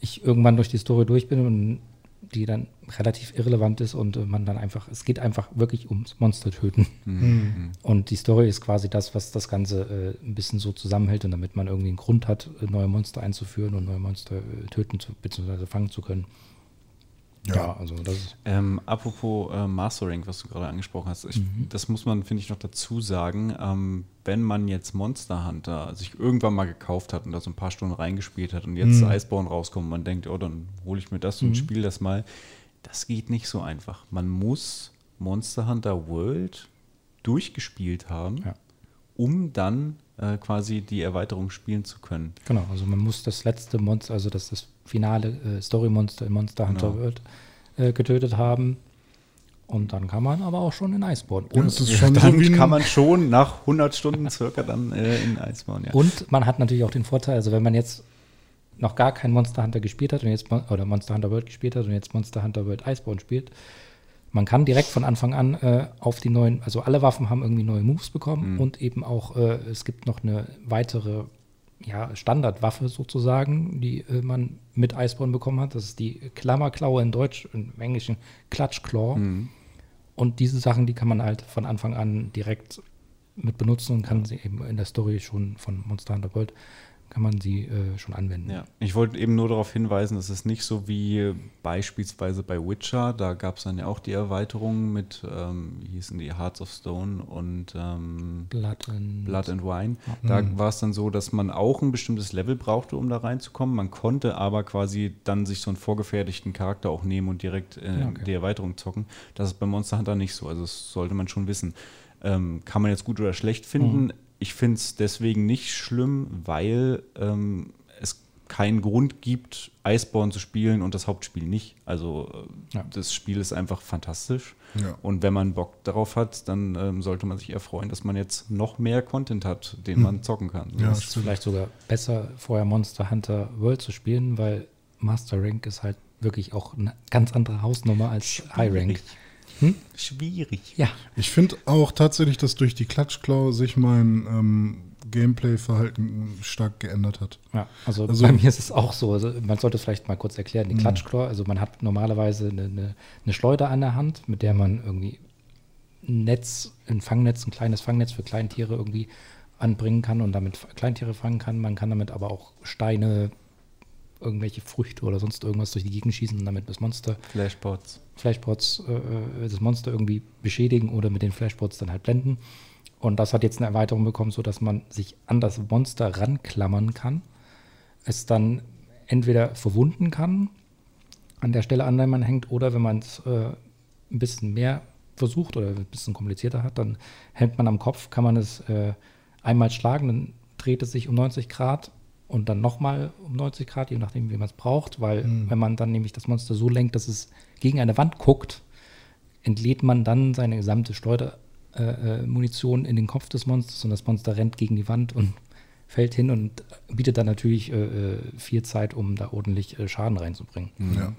ich irgendwann durch die Story durch bin und die dann relativ irrelevant ist und man dann einfach, es geht einfach wirklich ums Monster töten. Mhm. Und die Story ist quasi das, was das Ganze äh, ein bisschen so zusammenhält und damit man irgendwie einen Grund hat, äh, neue Monster einzuführen und neue Monster äh, töten zu, bzw. fangen zu können. Ja. also das ist. Ähm, apropos äh, Mastering, was du gerade angesprochen hast, ich, das muss man, finde ich, noch dazu sagen. Ähm, wenn man jetzt Monster Hunter sich irgendwann mal gekauft hat und da so ein paar Stunden reingespielt hat und jetzt Mhm. Iceborne rauskommt und man denkt, oh, dann hole ich mir das und spiele das mal. Das geht nicht so einfach. Man muss Monster Hunter World durchgespielt haben, Ja. um dann äh, quasi die Erweiterung spielen zu können. Genau, also man muss das letzte Monster, also das, das finale äh, Story-Monster in Monster Hunter Genau. World äh, getötet haben. Und dann kann man aber auch schon in Iceborne. Ja, Und, es ist schon dann so kann man schon nach 100 Stunden circa dann äh, in Iceborne, ja. und man hat natürlich auch den Vorteil, also wenn man jetzt noch gar kein Monster Hunter gespielt hat und jetzt Mon- oder Monster Hunter World gespielt hat und jetzt Monster Hunter World Iceborne spielt, man kann direkt von Anfang an äh, auf die neuen, also alle Waffen haben irgendwie neue Moves bekommen und eben auch, äh, es gibt noch eine weitere ja, Standardwaffe sozusagen, die äh, man mit Iceborne bekommen hat. Das ist die Klammerklaue in Deutsch, im Englischen Klatschklaw. Mhm. Und diese Sachen, die kann man halt von Anfang an direkt mit benutzen und kann sie eben in der Story schon von Monster Hunter World, kann man sie äh, schon anwenden. Ja, ich wollte eben nur darauf hinweisen, dass es nicht so wie beispielsweise bei Witcher, da gab es dann ja auch die Erweiterung mit, ähm, wie hießen die, Hearts of Stone und ähm, Blood and, Blood and Wine. Da war es dann so, dass man auch ein bestimmtes Level brauchte, um da reinzukommen. Man konnte aber quasi dann sich so einen vorgefertigten Charakter auch nehmen und direkt äh, okay. die Erweiterung zocken. Das ist bei Monster Hunter nicht so. Also das sollte man schon wissen. Ähm, kann man jetzt gut oder schlecht finden. Ich finde es deswegen nicht schlimm, weil ähm, es keinen Grund gibt, Iceborne zu spielen und das Hauptspiel nicht. Also äh, Ja. das Spiel ist einfach fantastisch. Ja. Und wenn man Bock darauf hat, dann ähm, sollte man sich eher freuen, dass man jetzt noch mehr Content hat, den man zocken kann. Ja, Das- ist vielleicht sogar besser, vorher Monster Hunter World zu spielen, weil Master Rank ist halt wirklich auch eine ganz andere Hausnummer als High Rank. Hm? Schwierig. Ja, Ich finde auch tatsächlich, dass durch die Klatschklau sich mein ähm, Gameplay-Verhalten stark geändert hat. Ja, also, Also- bei mir ist es auch so. Also man sollte es vielleicht mal kurz erklären. Die Klatschklaw, also man hat normalerweise eine, eine, eine Schleuder an der Hand, mit der man irgendwie ein Netz, ein Fangnetz, ein kleines Fangnetz für Kleintiere irgendwie anbringen kann und damit Kleintiere fangen kann. Man kann damit aber auch Steine, irgendwelche Früchte oder sonst irgendwas durch die Gegend schießen und damit das Monster, Flashbots. Flashbots, äh, äh, das Monster irgendwie beschädigen oder mit den Flashbots dann halt blenden. Und das hat jetzt eine Erweiterung bekommen, sodass man sich an das Monster ranklammern kann, es dann entweder verwunden kann, an der Stelle, an der man hängt, oder wenn man es äh, ein bisschen mehr versucht oder ein bisschen komplizierter hat, dann hält man am Kopf, kann man es äh, einmal schlagen, dann dreht es sich um 90 Grad und dann nochmal um 90 Grad, je nachdem, wie man es braucht, weil wenn man dann nämlich das Monster so lenkt, dass es gegen eine Wand guckt, entlädt man dann seine gesamte Schleudermunition äh, Munition in den Kopf des Monsters und das Monster rennt gegen die Wand und fällt hin und bietet dann natürlich äh, äh, viel Zeit, um da ordentlich äh, Schaden reinzubringen. Ja.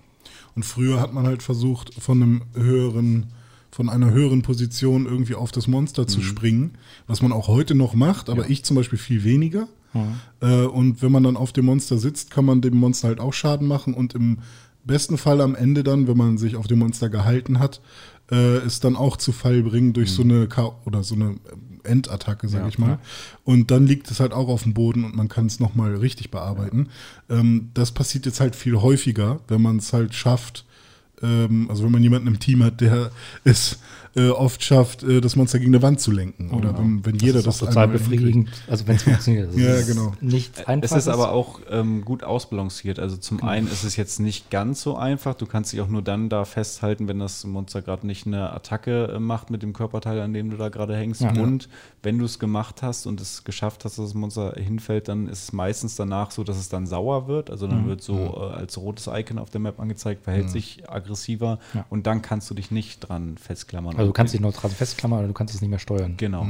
Und früher hat man halt versucht, von einem höheren, von einer höheren Position irgendwie auf das Monster zu springen, was man auch heute noch macht, aber ich zum Beispiel viel weniger. Äh, und wenn man dann auf dem Monster sitzt, kann man dem Monster halt auch Schaden machen und im besten Fall am Ende dann, wenn man sich auf dem Monster gehalten hat, äh, es dann auch zu Fall bringen durch so eine K oder so eine Endattacke, sag Ja, ich mal. Und dann liegt es halt auch auf dem Boden und man kann es nochmal richtig bearbeiten. Ähm, das passiert jetzt halt viel häufiger, wenn man es halt schafft, ähm, also wenn man jemanden im Team hat, der es äh, oft schafft, äh, das Monster gegen eine Wand zu lenken. Oder wenn, wenn jeder ist das, auch total einmal befriedigend, also wenn es funktioniert. Ja, es ist genau. Nicht Es einfach. ist aber auch ähm, gut ausbalanciert. Also zum einen ist es jetzt nicht ganz so einfach. Du kannst dich auch nur dann da festhalten, wenn das Monster gerade nicht eine Attacke äh, macht mit dem Körperteil, an dem du da gerade hängst. Ja. und wenn du es gemacht hast und es geschafft hast, dass das Monster hinfällt, dann ist es meistens danach so, dass es dann sauer wird. Also dann wird so äh, als rotes Icon auf der Map angezeigt, verhält sich aggressiver Ja. und dann kannst du dich nicht dran festklammern. Also du kannst dich noch dran festklammern oder du kannst es nicht mehr steuern. Genau.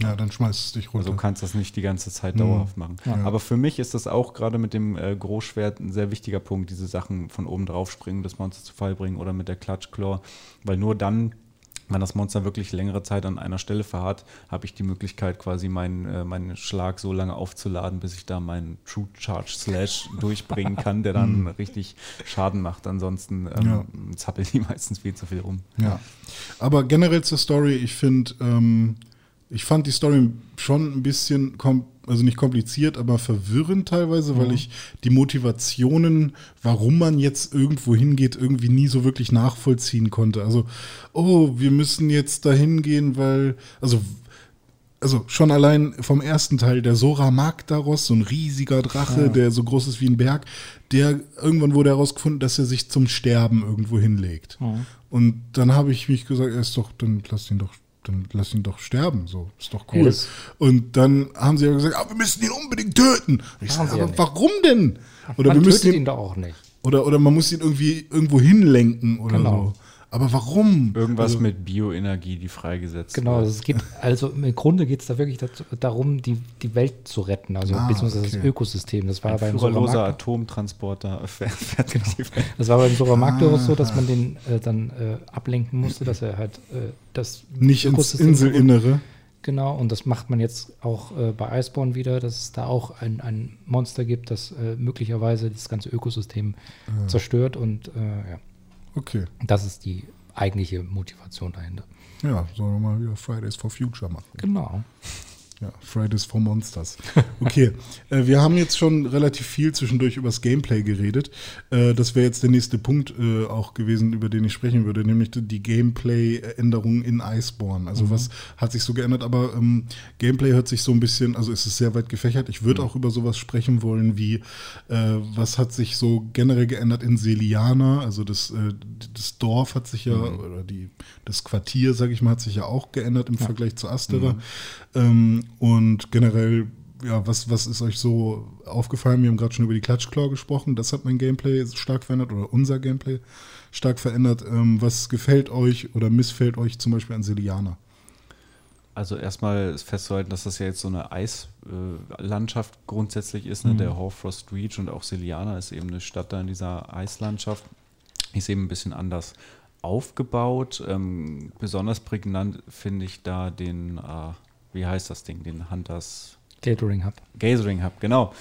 Ja, dann schmeißt es dich runter. Also du kannst das nicht die ganze Zeit dauerhaft machen. Ja. Aber für mich ist das auch gerade mit dem äh, Großschwert ein sehr wichtiger Punkt, diese Sachen von oben drauf springen, das Monster zu Fall bringen oder mit der Klatschklaw, weil nur dann wenn das Monster wirklich längere Zeit an einer Stelle verharrt, habe ich die Möglichkeit, quasi meinen, äh, meinen Schlag so lange aufzuladen, bis ich da meinen True Charge Slash durchbringen kann, der dann richtig Schaden macht. Ansonsten ähm, Ja. zappeln die meistens viel zu viel rum. Ja. Aber generell zur Story, ich finde, ähm, ich fand die Story schon ein bisschen, kom also nicht kompliziert, aber verwirrend teilweise, weil ich die Motivationen, warum man jetzt irgendwo hingeht, irgendwie nie so wirklich nachvollziehen konnte. Also, oh, wir müssen jetzt dahin gehen, weil, also also schon allein vom ersten Teil, der Sora Magdaros, so ein riesiger Drache, der so groß ist wie ein Berg, der irgendwann wurde herausgefunden, dass er sich zum Sterben irgendwo hinlegt. Und dann habe ich mich gesagt, er ist doch, dann lass ihn doch, dann lass ihn doch sterben, so ist doch Ja, cool. das- und dann haben sie aber gesagt, ah, wir müssen ihn unbedingt töten. Ich sage, ja aber nicht. warum denn? Oder Man wir müssen tötet ihn, ihn doch auch nicht. oder oder man muss ihn irgendwie irgendwo hinlenken oder Genau. so. Aber warum? Irgendwas Also- mit Bioenergie, die freigesetzt Genau, wird. es geht, also im Grunde geht es da wirklich dazu, darum, die, die Welt zu retten, also Ah, beziehungsweise okay. das Ökosystem. Das war Ein beim Mag- Atomtransporter fährt, Welt. das war beim Sora Magdaros so, dass Ah. man den äh, dann äh, ablenken musste, dass er halt äh, das Nicht ins Ökosystem Inselinnere. Genau, und das macht man jetzt auch äh, bei Iceborne wieder, dass es da auch ein, ein Monster gibt, das äh, möglicherweise das ganze Ökosystem zerstört und äh, ja, Okay. das ist die eigentliche Motivation dahinter. Ja, sollen wir mal wieder Fridays for Future machen. Genau. Ja, Fridays for Monsters. Okay, äh, wir haben jetzt schon relativ viel zwischendurch übers Gameplay geredet. Äh, das wäre jetzt der nächste Punkt äh, auch gewesen, über den ich sprechen würde, nämlich die Gameplay-Änderungen in Iceborne. Also was hat sich so geändert? Aber ähm, Gameplay hört sich so ein bisschen, also es ist sehr weit gefächert. Ich würde auch über sowas sprechen wollen, wie äh, was hat sich so generell geändert in Seliana? Also das, äh, das Dorf hat sich ja, oder die, das Quartier, sage ich mal, hat sich ja auch geändert im Vergleich zu Astera. Ähm, und generell, ja, was, was ist euch so aufgefallen? Wir haben gerade schon über die Klatschklaw gesprochen. Das hat mein Gameplay stark verändert oder unser Gameplay stark verändert. Ähm, was gefällt euch oder missfällt euch zum Beispiel an Seliana? Also erstmal ist festzuhalten, dass das ja jetzt so eine Eislandschaft grundsätzlich ist. Ne? Mhm. Der Horfrost Reach und auch Siliana ist eben eine Stadt da in dieser Eislandschaft. Ist eben ein bisschen anders aufgebaut. Ähm, besonders prägnant finde ich da den, äh, wie heißt das Ding, den Hunters Catering Hub. Gathering Hub, genau.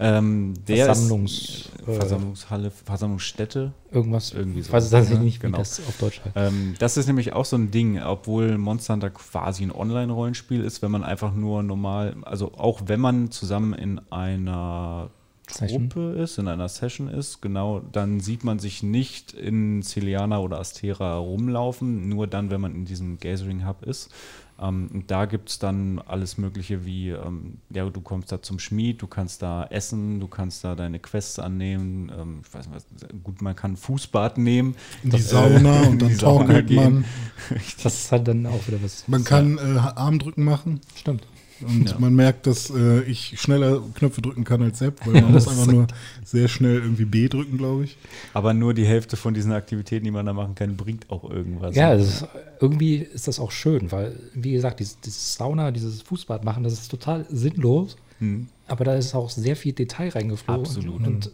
Ähm, Versammlungs- ist, äh, äh, Versammlungshalle, Versammlungsstätte, Irgendwas. Irgendwie ich weiß sowas, tatsächlich nicht, wie genau. das auf Deutsch heißt. ähm, das ist nämlich auch so ein Ding, obwohl Monster Hunter quasi ein Online-Rollenspiel ist, wenn man einfach nur normal, also auch wenn man zusammen in einer Session. Truppe ist, in einer Session ist, genau, dann sieht man sich nicht in Celiana oder Astera rumlaufen, nur dann, wenn man in diesem Gathering Hub ist. Ähm, und da gibt es dann alles Mögliche wie, ähm, ja, du kommst da zum Schmied, du kannst da essen, du kannst da deine Quests annehmen, ähm, ich weiß nicht, was, gut, man kann Fußbad nehmen. In die Das, äh, Sauna in und dann torkelt gehen. man. Das ist halt dann auch wieder was. Man kann äh, Armdrücken machen. Stimmt. Und Ja. man merkt, dass äh, ich schneller Knöpfe drücken kann als Sepp, weil man muss einfach nur sehr schnell irgendwie B drücken, glaube ich. Aber nur die Hälfte von diesen Aktivitäten, die man da machen kann, bringt auch irgendwas. Ja, ist, irgendwie ist das auch schön, weil, wie gesagt, dieses, dieses Sauna, dieses Fußbad machen, das ist total sinnlos, Hm. aber da ist auch sehr viel Detail reingeflogen. Absolut. Und, und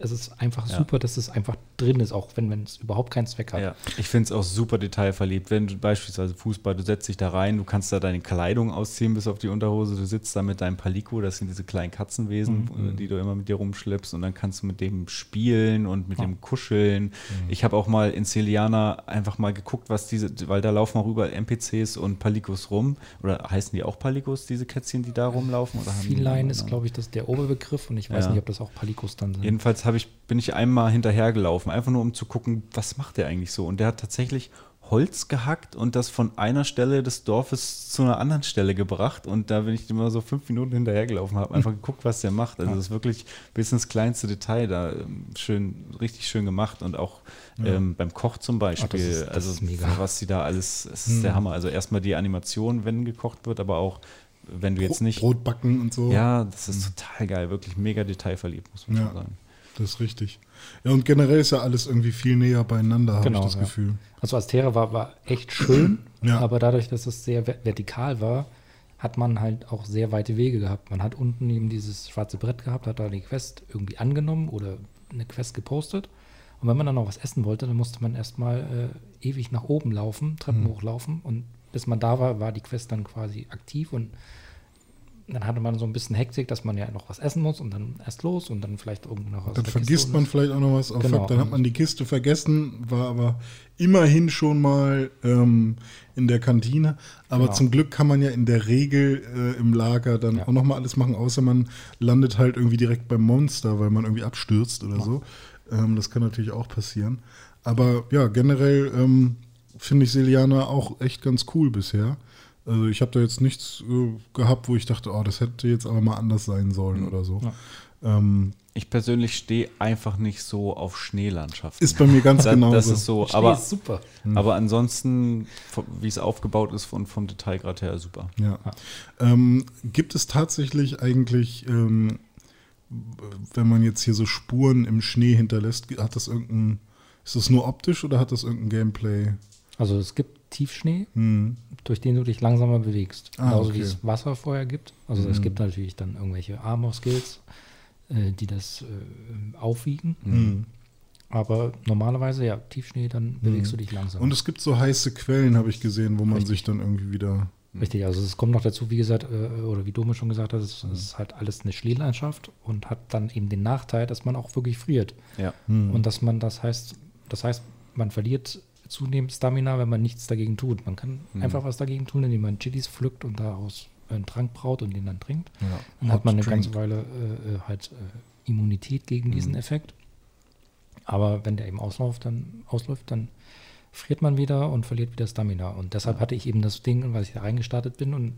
es ist einfach Ja. super, dass es einfach drin ist, auch wenn es überhaupt keinen Zweck hat. Ja, ich finde es auch super detailverliebt. Wenn du beispielsweise Fußball, du setzt dich da rein, du kannst da deine Kleidung ausziehen bis auf die Unterhose, du sitzt da mit deinem Palico, das sind diese kleinen Katzenwesen, Mhm. äh, die du immer mit dir rumschleppst und dann kannst du mit dem spielen und mit Ja. dem kuscheln. Mhm. Ich habe auch mal in Celiana einfach mal geguckt, was diese, weil da laufen auch überall NPCs und Palikos rum. Oder heißen die auch Palikos, diese Kätzchen, die da rumlaufen? Oder haben die einen Feline ist, glaube ich, das der Oberbegriff und ich weiß nicht, ob das auch Palikos dann sind. Jedenfalls habe ich, bin ich einmal hinterhergelaufen, einfach nur um zu gucken, was macht der eigentlich so. Und der hat tatsächlich Holz gehackt und das von einer Stelle des Dorfes zu einer anderen Stelle gebracht. Und da bin ich immer so fünf Minuten hinterhergelaufen, habe einfach geguckt, was der macht. Also das ist wirklich bis ins kleinste Detail da ähm, schön, richtig schön gemacht. Und auch ähm, beim Koch zum Beispiel. ist- das also ist mega. was sie da alles, es ist der Hammer. Also erstmal die Animation, wenn gekocht wird, aber auch wenn du jetzt nicht. Brot backen und so. Ja, das ist total geil, wirklich mega detailverliebt, muss man Ja. schon sagen. Das ist richtig. Ja, und generell ist ja alles irgendwie viel näher beieinander, habe Genau, ich das ja. Gefühl. Also Astera war, war echt schön, Ja. aber dadurch, dass es sehr ver- vertikal war, hat man halt auch sehr weite Wege gehabt. Man hat unten eben dieses schwarze Brett gehabt, hat da die Quest irgendwie angenommen oder eine Quest gepostet Und wenn man dann noch was essen wollte, dann musste man erstmal äh, ewig nach oben laufen, Treppen Mhm. hochlaufen. Und bis man da war, war die Quest dann quasi aktiv und dann hatte man so ein bisschen Hektik, dass man ja noch was essen muss und dann erst los und dann vielleicht irgendwo noch was. Dann vergisst man vielleicht auch noch was. Auf Genau. Dann hat man die Kiste vergessen, war aber immerhin schon mal ähm, in der Kantine. Aber Genau. zum Glück kann man ja in der Regel äh, im Lager dann Ja. auch noch mal alles machen, außer man landet halt irgendwie direkt beim Monster, weil man irgendwie abstürzt oder so. Ähm, das kann natürlich auch passieren. Aber ja, generell ähm, finde ich Seliana auch echt ganz cool bisher. Also ich habe da jetzt nichts äh, gehabt, wo ich dachte, oh, das hätte jetzt aber mal anders sein sollen oder so. Ja. Ähm, Ich persönlich stehe einfach nicht so auf Schneelandschaften. ist bei mir ganz das, genau das so. ist so, Schnee aber, ist super. aber ansonsten, wie es aufgebaut ist und vom Detailgrad her, super. Ja. Ähm, gibt es tatsächlich eigentlich, ähm, wenn man jetzt hier so Spuren im Schnee hinterlässt, hat das irgendein, ist das nur optisch oder hat das irgendein Gameplay? Also es gibt Tiefschnee, Hm. durch den du dich langsamer bewegst. Ah, Genauso okay. wie es Wasser vorher gibt. Also es Mhm. gibt natürlich dann irgendwelche Armor-Skills, äh, die das äh, aufwiegen. Hm. Aber normalerweise, ja, Tiefschnee, dann bewegst du dich langsamer. Und es gibt so heiße Quellen, habe ich gesehen, wo man Richtig. sich dann irgendwie wieder. Richtig, also es kommt noch dazu, wie gesagt, äh, oder wie Dome schon gesagt hat, es es ist halt alles eine Schneelandschaft und hat dann eben den Nachteil, dass man auch wirklich friert. Ja. Hm. Und dass man das heißt, das heißt, man verliert zunehmend Stamina, wenn man nichts dagegen tut. Man kann Mhm. einfach was dagegen tun, indem man Chilis pflückt und daraus einen Trank braut und den dann trinkt. ja. Dann hat man eine Hot ganze Drink. Weile äh, äh, halt äh, Immunität gegen diesen Mhm. Effekt. Aber wenn der eben ausläuft, dann ausläuft, dann friert man wieder und verliert wieder Stamina. Und deshalb hatte ich eben das Ding, weil ich da reingestartet bin und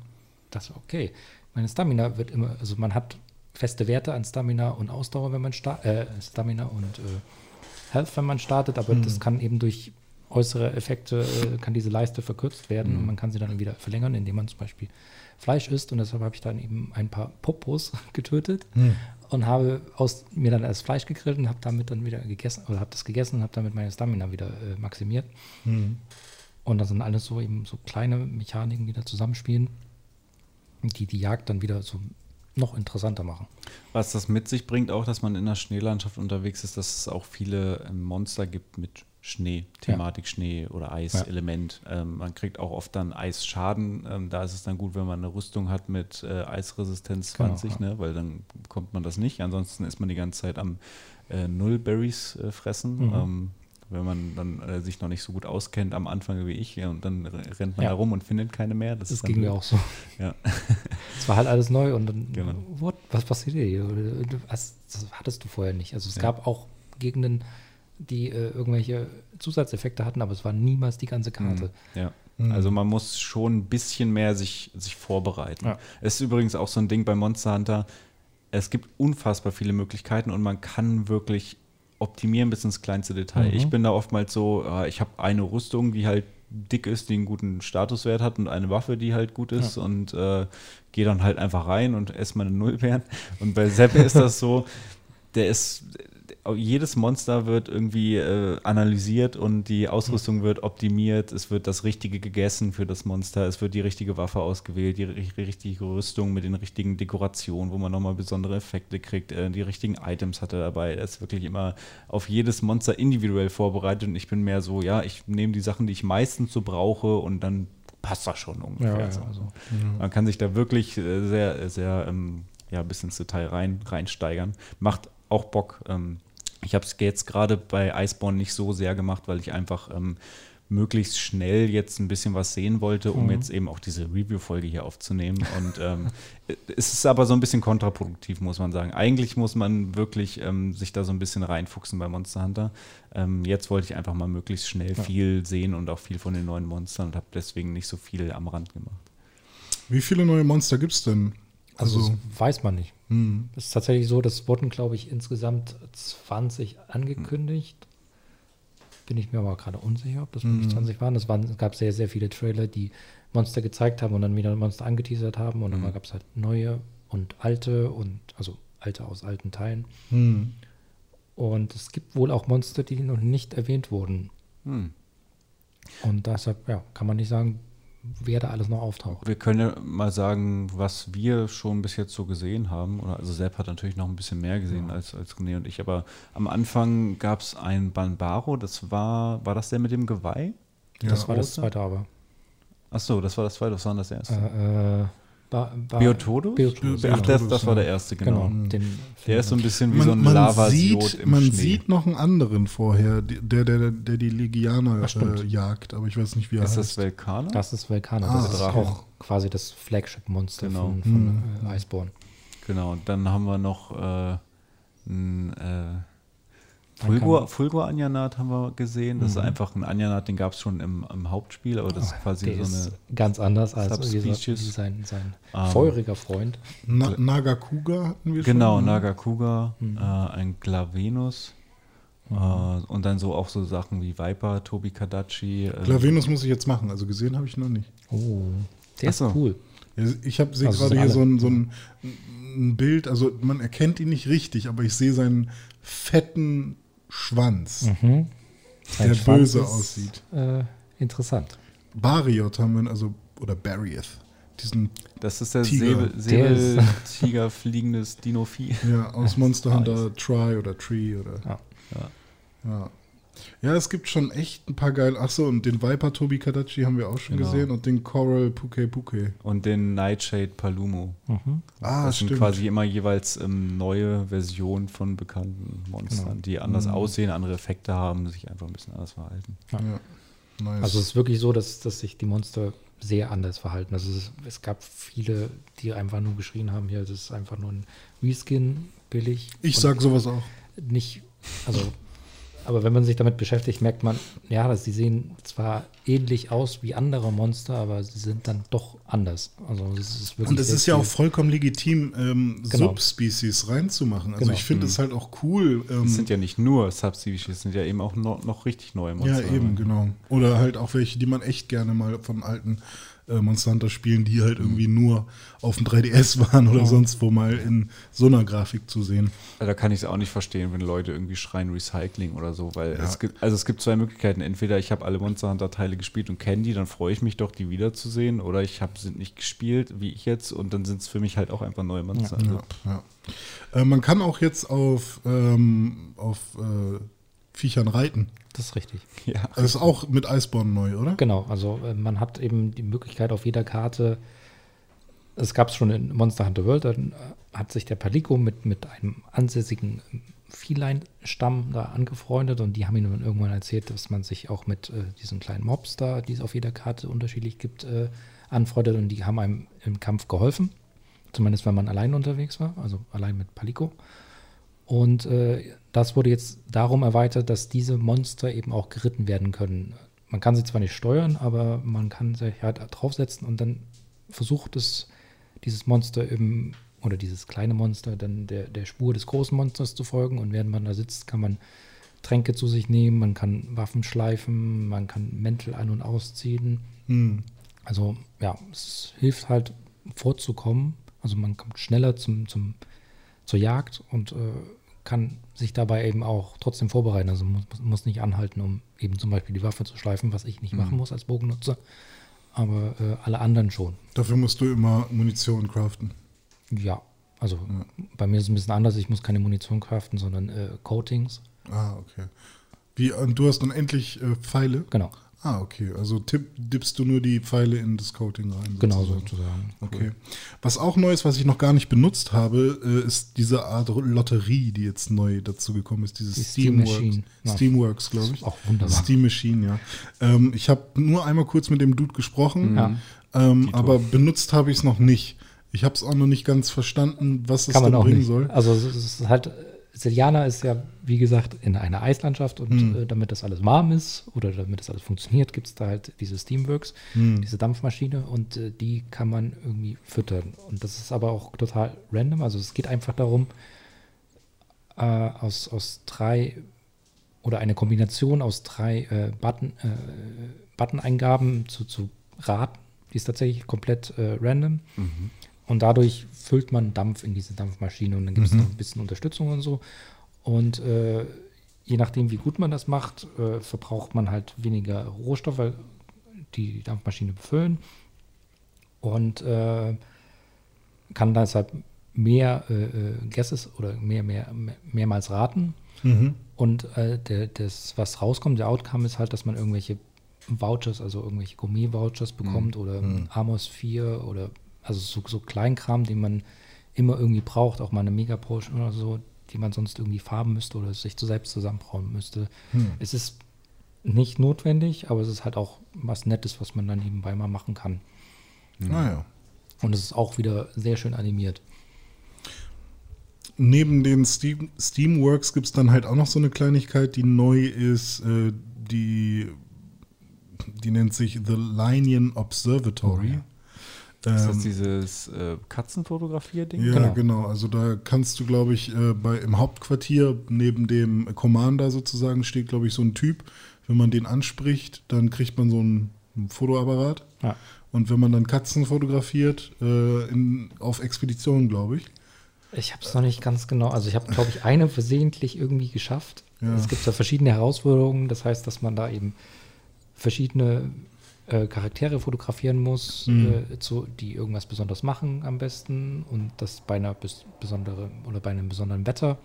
das okay. Meine Stamina wird immer, also man hat feste Werte an Stamina und Ausdauer, wenn man startet, äh, Stamina und äh, Health, wenn man startet, aber Mhm. das kann eben durch äußere Effekte, äh, kann diese Leiste verkürzt werden und man kann sie dann wieder verlängern, indem man zum Beispiel Fleisch isst und deshalb habe ich dann eben ein paar Popos getötet Hm. und habe aus mir dann das Fleisch gegrillt und habe damit dann wieder gegessen oder habe das gegessen und habe damit meine Stamina wieder äh, maximiert. Hm. Und das sind alles so eben so kleine Mechaniken, die da zusammenspielen, die die Jagd dann wieder so noch interessanter machen. Was das mit sich bringt, auch, dass man in der Schneelandschaft unterwegs ist, dass es auch viele ähm, Monster gibt mit Schnee, Thematik Schnee oder Eiselement. Ähm, man kriegt auch oft dann Eisschaden. Ähm, da ist es dann gut, wenn man eine Rüstung hat mit äh, Eisresistenz Genau, 20, ja. ne? weil dann bekommt man das nicht. Ansonsten ist man die ganze Zeit am äh, Nullberries äh, fressen. Mhm. Ähm, wenn man dann äh, sich noch nicht so gut auskennt am Anfang wie ich, ja, und dann rennt man Ja. da rum und findet keine mehr. Das, Das ging mir auch so. Ja. Es war halt alles neu und dann, Genau. what, was passiert hier? Das hattest du vorher nicht. Also es Ja. gab auch Gegenden, die äh, irgendwelche Zusatzeffekte hatten, aber es war niemals die ganze Karte. Ja. Mhm. Also man muss schon ein bisschen mehr sich, sich vorbereiten. Ja. Es ist übrigens auch so ein Ding bei Monster Hunter. Es gibt unfassbar viele Möglichkeiten und man kann wirklich optimieren bis ins kleinste Detail. Mhm. Ich bin da oftmals so, äh, ich habe eine Rüstung, die halt dick ist, die einen guten Statuswert hat und eine Waffe, die halt gut ist und äh, gehe dann halt einfach rein und esse meine Nullbeeren. Und bei Seppe ist das so, der ist, jedes Monster wird irgendwie äh, analysiert und die Ausrüstung wird optimiert. Es wird das Richtige gegessen für das Monster. Es wird die richtige Waffe ausgewählt, die ri- richtige Rüstung mit den richtigen Dekorationen, wo man nochmal besondere Effekte kriegt. Äh, die richtigen Items hat er dabei. Er ist wirklich immer auf jedes Monster individuell vorbereitet und ich bin mehr so, ja, ich nehme die Sachen, die ich meistens so brauche und dann passt das schon ungefähr. Ja, ja, so. also. Man kann sich da wirklich äh, sehr, sehr ähm, ja, bis ins Detail rein, reinsteigern. Macht auch Bock. Ähm, ich habe es jetzt gerade bei Iceborne nicht so sehr gemacht, weil ich einfach ähm, möglichst schnell jetzt ein bisschen was sehen wollte, um Mhm. jetzt eben auch diese Review-Folge hier aufzunehmen. Und ähm, es ist aber so ein bisschen kontraproduktiv, muss man sagen. Eigentlich muss man wirklich ähm, sich da so ein bisschen reinfuchsen bei Monster Hunter. Ähm, jetzt wollte ich einfach mal möglichst schnell Ja. viel sehen und auch viel von den neuen Monstern und habe deswegen nicht so viel am Rand gemacht. Wie viele neue Monster gibt es denn? Also, Also, das weiß man nicht. Hm. Es ist tatsächlich so, das wurden, glaube ich, insgesamt 20 angekündigt. Bin ich mir aber gerade unsicher, ob das wirklich Mhm. 20 waren. Es, waren. es gab sehr, sehr viele Trailer, die Monster gezeigt haben und dann wieder Monster angeteasert haben. Und dann Mhm. gab es halt neue und alte und also alte aus alten Teilen. Hm. Und es gibt wohl auch Monster, die noch nicht erwähnt wurden. Hm. Und deshalb, ja, kann man nicht sagen, wer da alles noch auftaucht. Wir können ja mal sagen, was wir schon bis jetzt so gesehen haben. Oder, also Sepp hat natürlich noch ein bisschen mehr gesehen ja. als, als René und ich. Aber am Anfang gab es ein Banbaro, das war, war das der mit dem Geweih? Ja. Das war das zweite aber. Achso, das war das zweite, was war das erste? Äh, äh, Ba Biotodus? Biotodus? Ach, das, das war der erste, genau. genau der ist so ein bisschen wie man, so ein lava sieht, Man Schnee. sieht noch einen anderen vorher, der, der, der die Legianer äh, jagt, aber ich weiß nicht, wie er ist heißt. Ist das Vulkaner? Das ist Vulkaner, ah, das ist okay. auch quasi das Flagship-Monster genau. von, von mhm. äh, Iceborne. Genau, und dann haben wir noch äh, ein äh, Fulgur, Fulgur Anjanat haben wir gesehen. Das mhm. ist einfach ein Anjanat, den gab es schon im, im, Hauptspiel, aber das ist oh, quasi der so eine. Ganz anders als sein, sein um, ähm, feuriger Freund. Na, Nagakuga hatten wir genau, schon. Genau, Nagakuga, mhm. äh, ein Glavenus. Mhm. Uh, und dann so auch so Sachen wie Viper, Tobi Kadachi. Äh, Glavenus muss ich jetzt machen, also gesehen habe ich noch nicht. Oh, der so. ist cool. Ich habe sehe also gerade hier so ein, so ein, ein Bild, also man erkennt ihn nicht richtig, aber ich sehe seinen fetten Schwanz, mhm. der Schwanz böse ist, aussieht. Äh, interessant. Bariot haben wir, also, oder Barrieth. Diesen das ist der Tiger. Säbeltiger fliegendes Dinovieh. Ja, aus Monster Hunter Try oder Tree oder. Ja. ja. ja. Ja, es gibt schon echt ein paar geile. Achso, und den Viper Tobi Kadachi haben wir auch schon genau. gesehen und den Coral Puke Puke. Und den Nightshade Palumo. Mhm. Ah, das stimmt. sind quasi immer jeweils ähm, neue Versionen von bekannten Monstern, genau. die anders mhm. aussehen, andere Effekte haben, sich einfach ein bisschen anders verhalten. Ja. ja. Nice. Also es ist wirklich so, dass, dass sich die Monster sehr anders verhalten. Also es, es, gab viele, die einfach nur geschrien haben, hier, das ist einfach nur ein Reskin, billig. Ich sag sowas auch. Nicht, also aber wenn man sich damit beschäftigt, merkt man, ja, dass sie sehen zwar ähnlich aus wie andere Monster, aber sie sind dann doch anders. Also ist Und es ist ja auch vollkommen legitim, ähm, genau. Subspecies reinzumachen. Also genau. ich finde es mhm. halt auch cool. Ähm, es sind ja nicht nur Subspecies, es sind ja eben auch noch, noch richtig neue Monster. Ja, eben, genau. Oder halt auch welche, die man echt gerne mal von alten äh, Monster Hunter Spielen, die halt irgendwie nur auf dem 3DS waren oder sonst wo mal in so einer Grafik zu sehen. Da kann ich es auch nicht verstehen, wenn Leute irgendwie schreien Recycling oder so, weil ja. es gibt, also es gibt zwei Möglichkeiten. Entweder ich habe alle Monster Hunter Teile gespielt und kenne die, dann freue ich mich doch, die wiederzusehen, oder ich habe sie nicht gespielt, wie ich jetzt, und dann sind es für mich halt auch einfach neue Monster. Ja, ja. Äh, man kann auch jetzt auf, ähm, auf äh, Viechern reiten. Das ist richtig. Ja. Das ist auch mit Eisborn neu, oder? Genau, also äh, man hat eben die Möglichkeit auf jeder Karte, es gab es schon in Monster Hunter World, dann äh, hat sich der Palico mit, mit einem ansässigen Feline-Stamm da angefreundet und die haben ihm dann irgendwann erzählt, dass man sich auch mit äh, diesen kleinen Mobs da, die es auf jeder Karte unterschiedlich gibt, äh, anfreundet und die haben einem im Kampf geholfen. Zumindest wenn man allein unterwegs war, also allein mit Palico. Und äh, das wurde jetzt darum erweitert, dass diese Monster eben auch geritten werden können. Man kann sie zwar nicht steuern, aber man kann sich halt draufsetzen und dann versucht es, dieses Monster eben, oder dieses kleine Monster, dann der, der Spur des großen Monsters zu folgen. Und während man da sitzt, kann man Tränke zu sich nehmen, man kann Waffen schleifen, man kann Mäntel ein- und ausziehen. Hm. Also ja, es hilft halt vorzukommen. Also man kommt schneller zum, zum, zur Jagd und äh, kann sich dabei eben auch trotzdem vorbereiten. Also muss, muss nicht anhalten, um eben zum Beispiel die Waffe zu schleifen, was ich nicht mhm. machen muss als Bogennutzer. Aber äh, alle anderen schon. Dafür musst du immer Munition craften. Ja, also ja. bei mir ist es ein bisschen anders. Ich muss keine Munition craften, sondern äh, Coatings. Ah, okay. Wie, und du hast unendlich äh, Pfeile? Genau. Ah, okay. Also tipp, dippst du nur die Pfeile in das Coating rein. Genau, sozusagen. Okay. Was auch neu ist, was ich noch gar nicht benutzt habe, äh, ist diese Art Lotterie, die jetzt neu dazu gekommen ist. Dieses die Steamworks. Steam Steamworks, glaube ich. Auch wunderbar. Steam Machine, ja. Ähm, ich habe nur einmal kurz mit dem Dude gesprochen, ja. ähm, aber benutzt habe ich es noch nicht. Ich habe es auch noch nicht ganz verstanden, was es da bringen nicht. soll. Also es ist halt Seliana ist ja, wie gesagt, in einer Eislandschaft und mhm. äh, damit das alles warm ist oder damit das alles funktioniert, gibt es da halt diese Steamworks, mhm. diese Dampfmaschine und äh, die kann man irgendwie füttern. Und das ist aber auch total random. Also es geht einfach darum, äh, aus, aus drei oder eine Kombination aus drei äh, Button, äh, Button-Eingaben zu, zu raten. Die ist tatsächlich komplett äh, random. Mhm. Und dadurch füllt man Dampf in diese Dampfmaschine und dann gibt es mhm. noch ein bisschen Unterstützung und so. Und äh, je nachdem, wie gut man das macht, äh, verbraucht man halt weniger Rohstoff, weil die Dampfmaschine befüllen und äh, kann deshalb mehr äh, äh, Guesses oder mehr, mehr, mehr, mehrmals raten. Mhm. Und äh, der, das, was rauskommt, der Outcome ist halt, dass man irgendwelche Vouchers, also irgendwelche Gourmet-Vouchers bekommt oder Amos 4 oder also so, so Kleinkram, den man immer irgendwie braucht, auch mal eine Mega Potion oder so, die man sonst irgendwie farben müsste oder sich zu selbst zusammenbrauen müsste. Es ist nicht notwendig, aber es ist halt auch was Nettes, was man dann nebenbei mal machen kann. Naja. Und es ist auch wieder sehr schön animiert. Neben den Steam, Steamworks gibt es dann halt auch noch so eine Kleinigkeit, die neu ist, äh, die, die nennt sich The Linean Observatory. Ist das Ähm, dieses äh, Katzenfotografier-Ding? Ja, Genau. genau. Also da kannst du, glaube ich, äh, bei, im Hauptquartier neben dem Commander sozusagen steht, glaube ich, so ein Typ. Wenn man den anspricht, dann kriegt man so einen, einen Fotoapparat. Ja. Und wenn man dann Katzen fotografiert, äh, in, auf Expedition, glaube ich. Ich habe es noch nicht ganz genau. Also ich habe, glaube ich, eine versehentlich irgendwie geschafft. Ja. Es gibt da verschiedene Herausforderungen. Das heißt, dass man da eben verschiedene äh, Charaktere fotografieren muss, Mhm. äh, zu, die irgendwas besonders machen am besten und das bei einer bes besondere oder bei einem besonderen Wetter.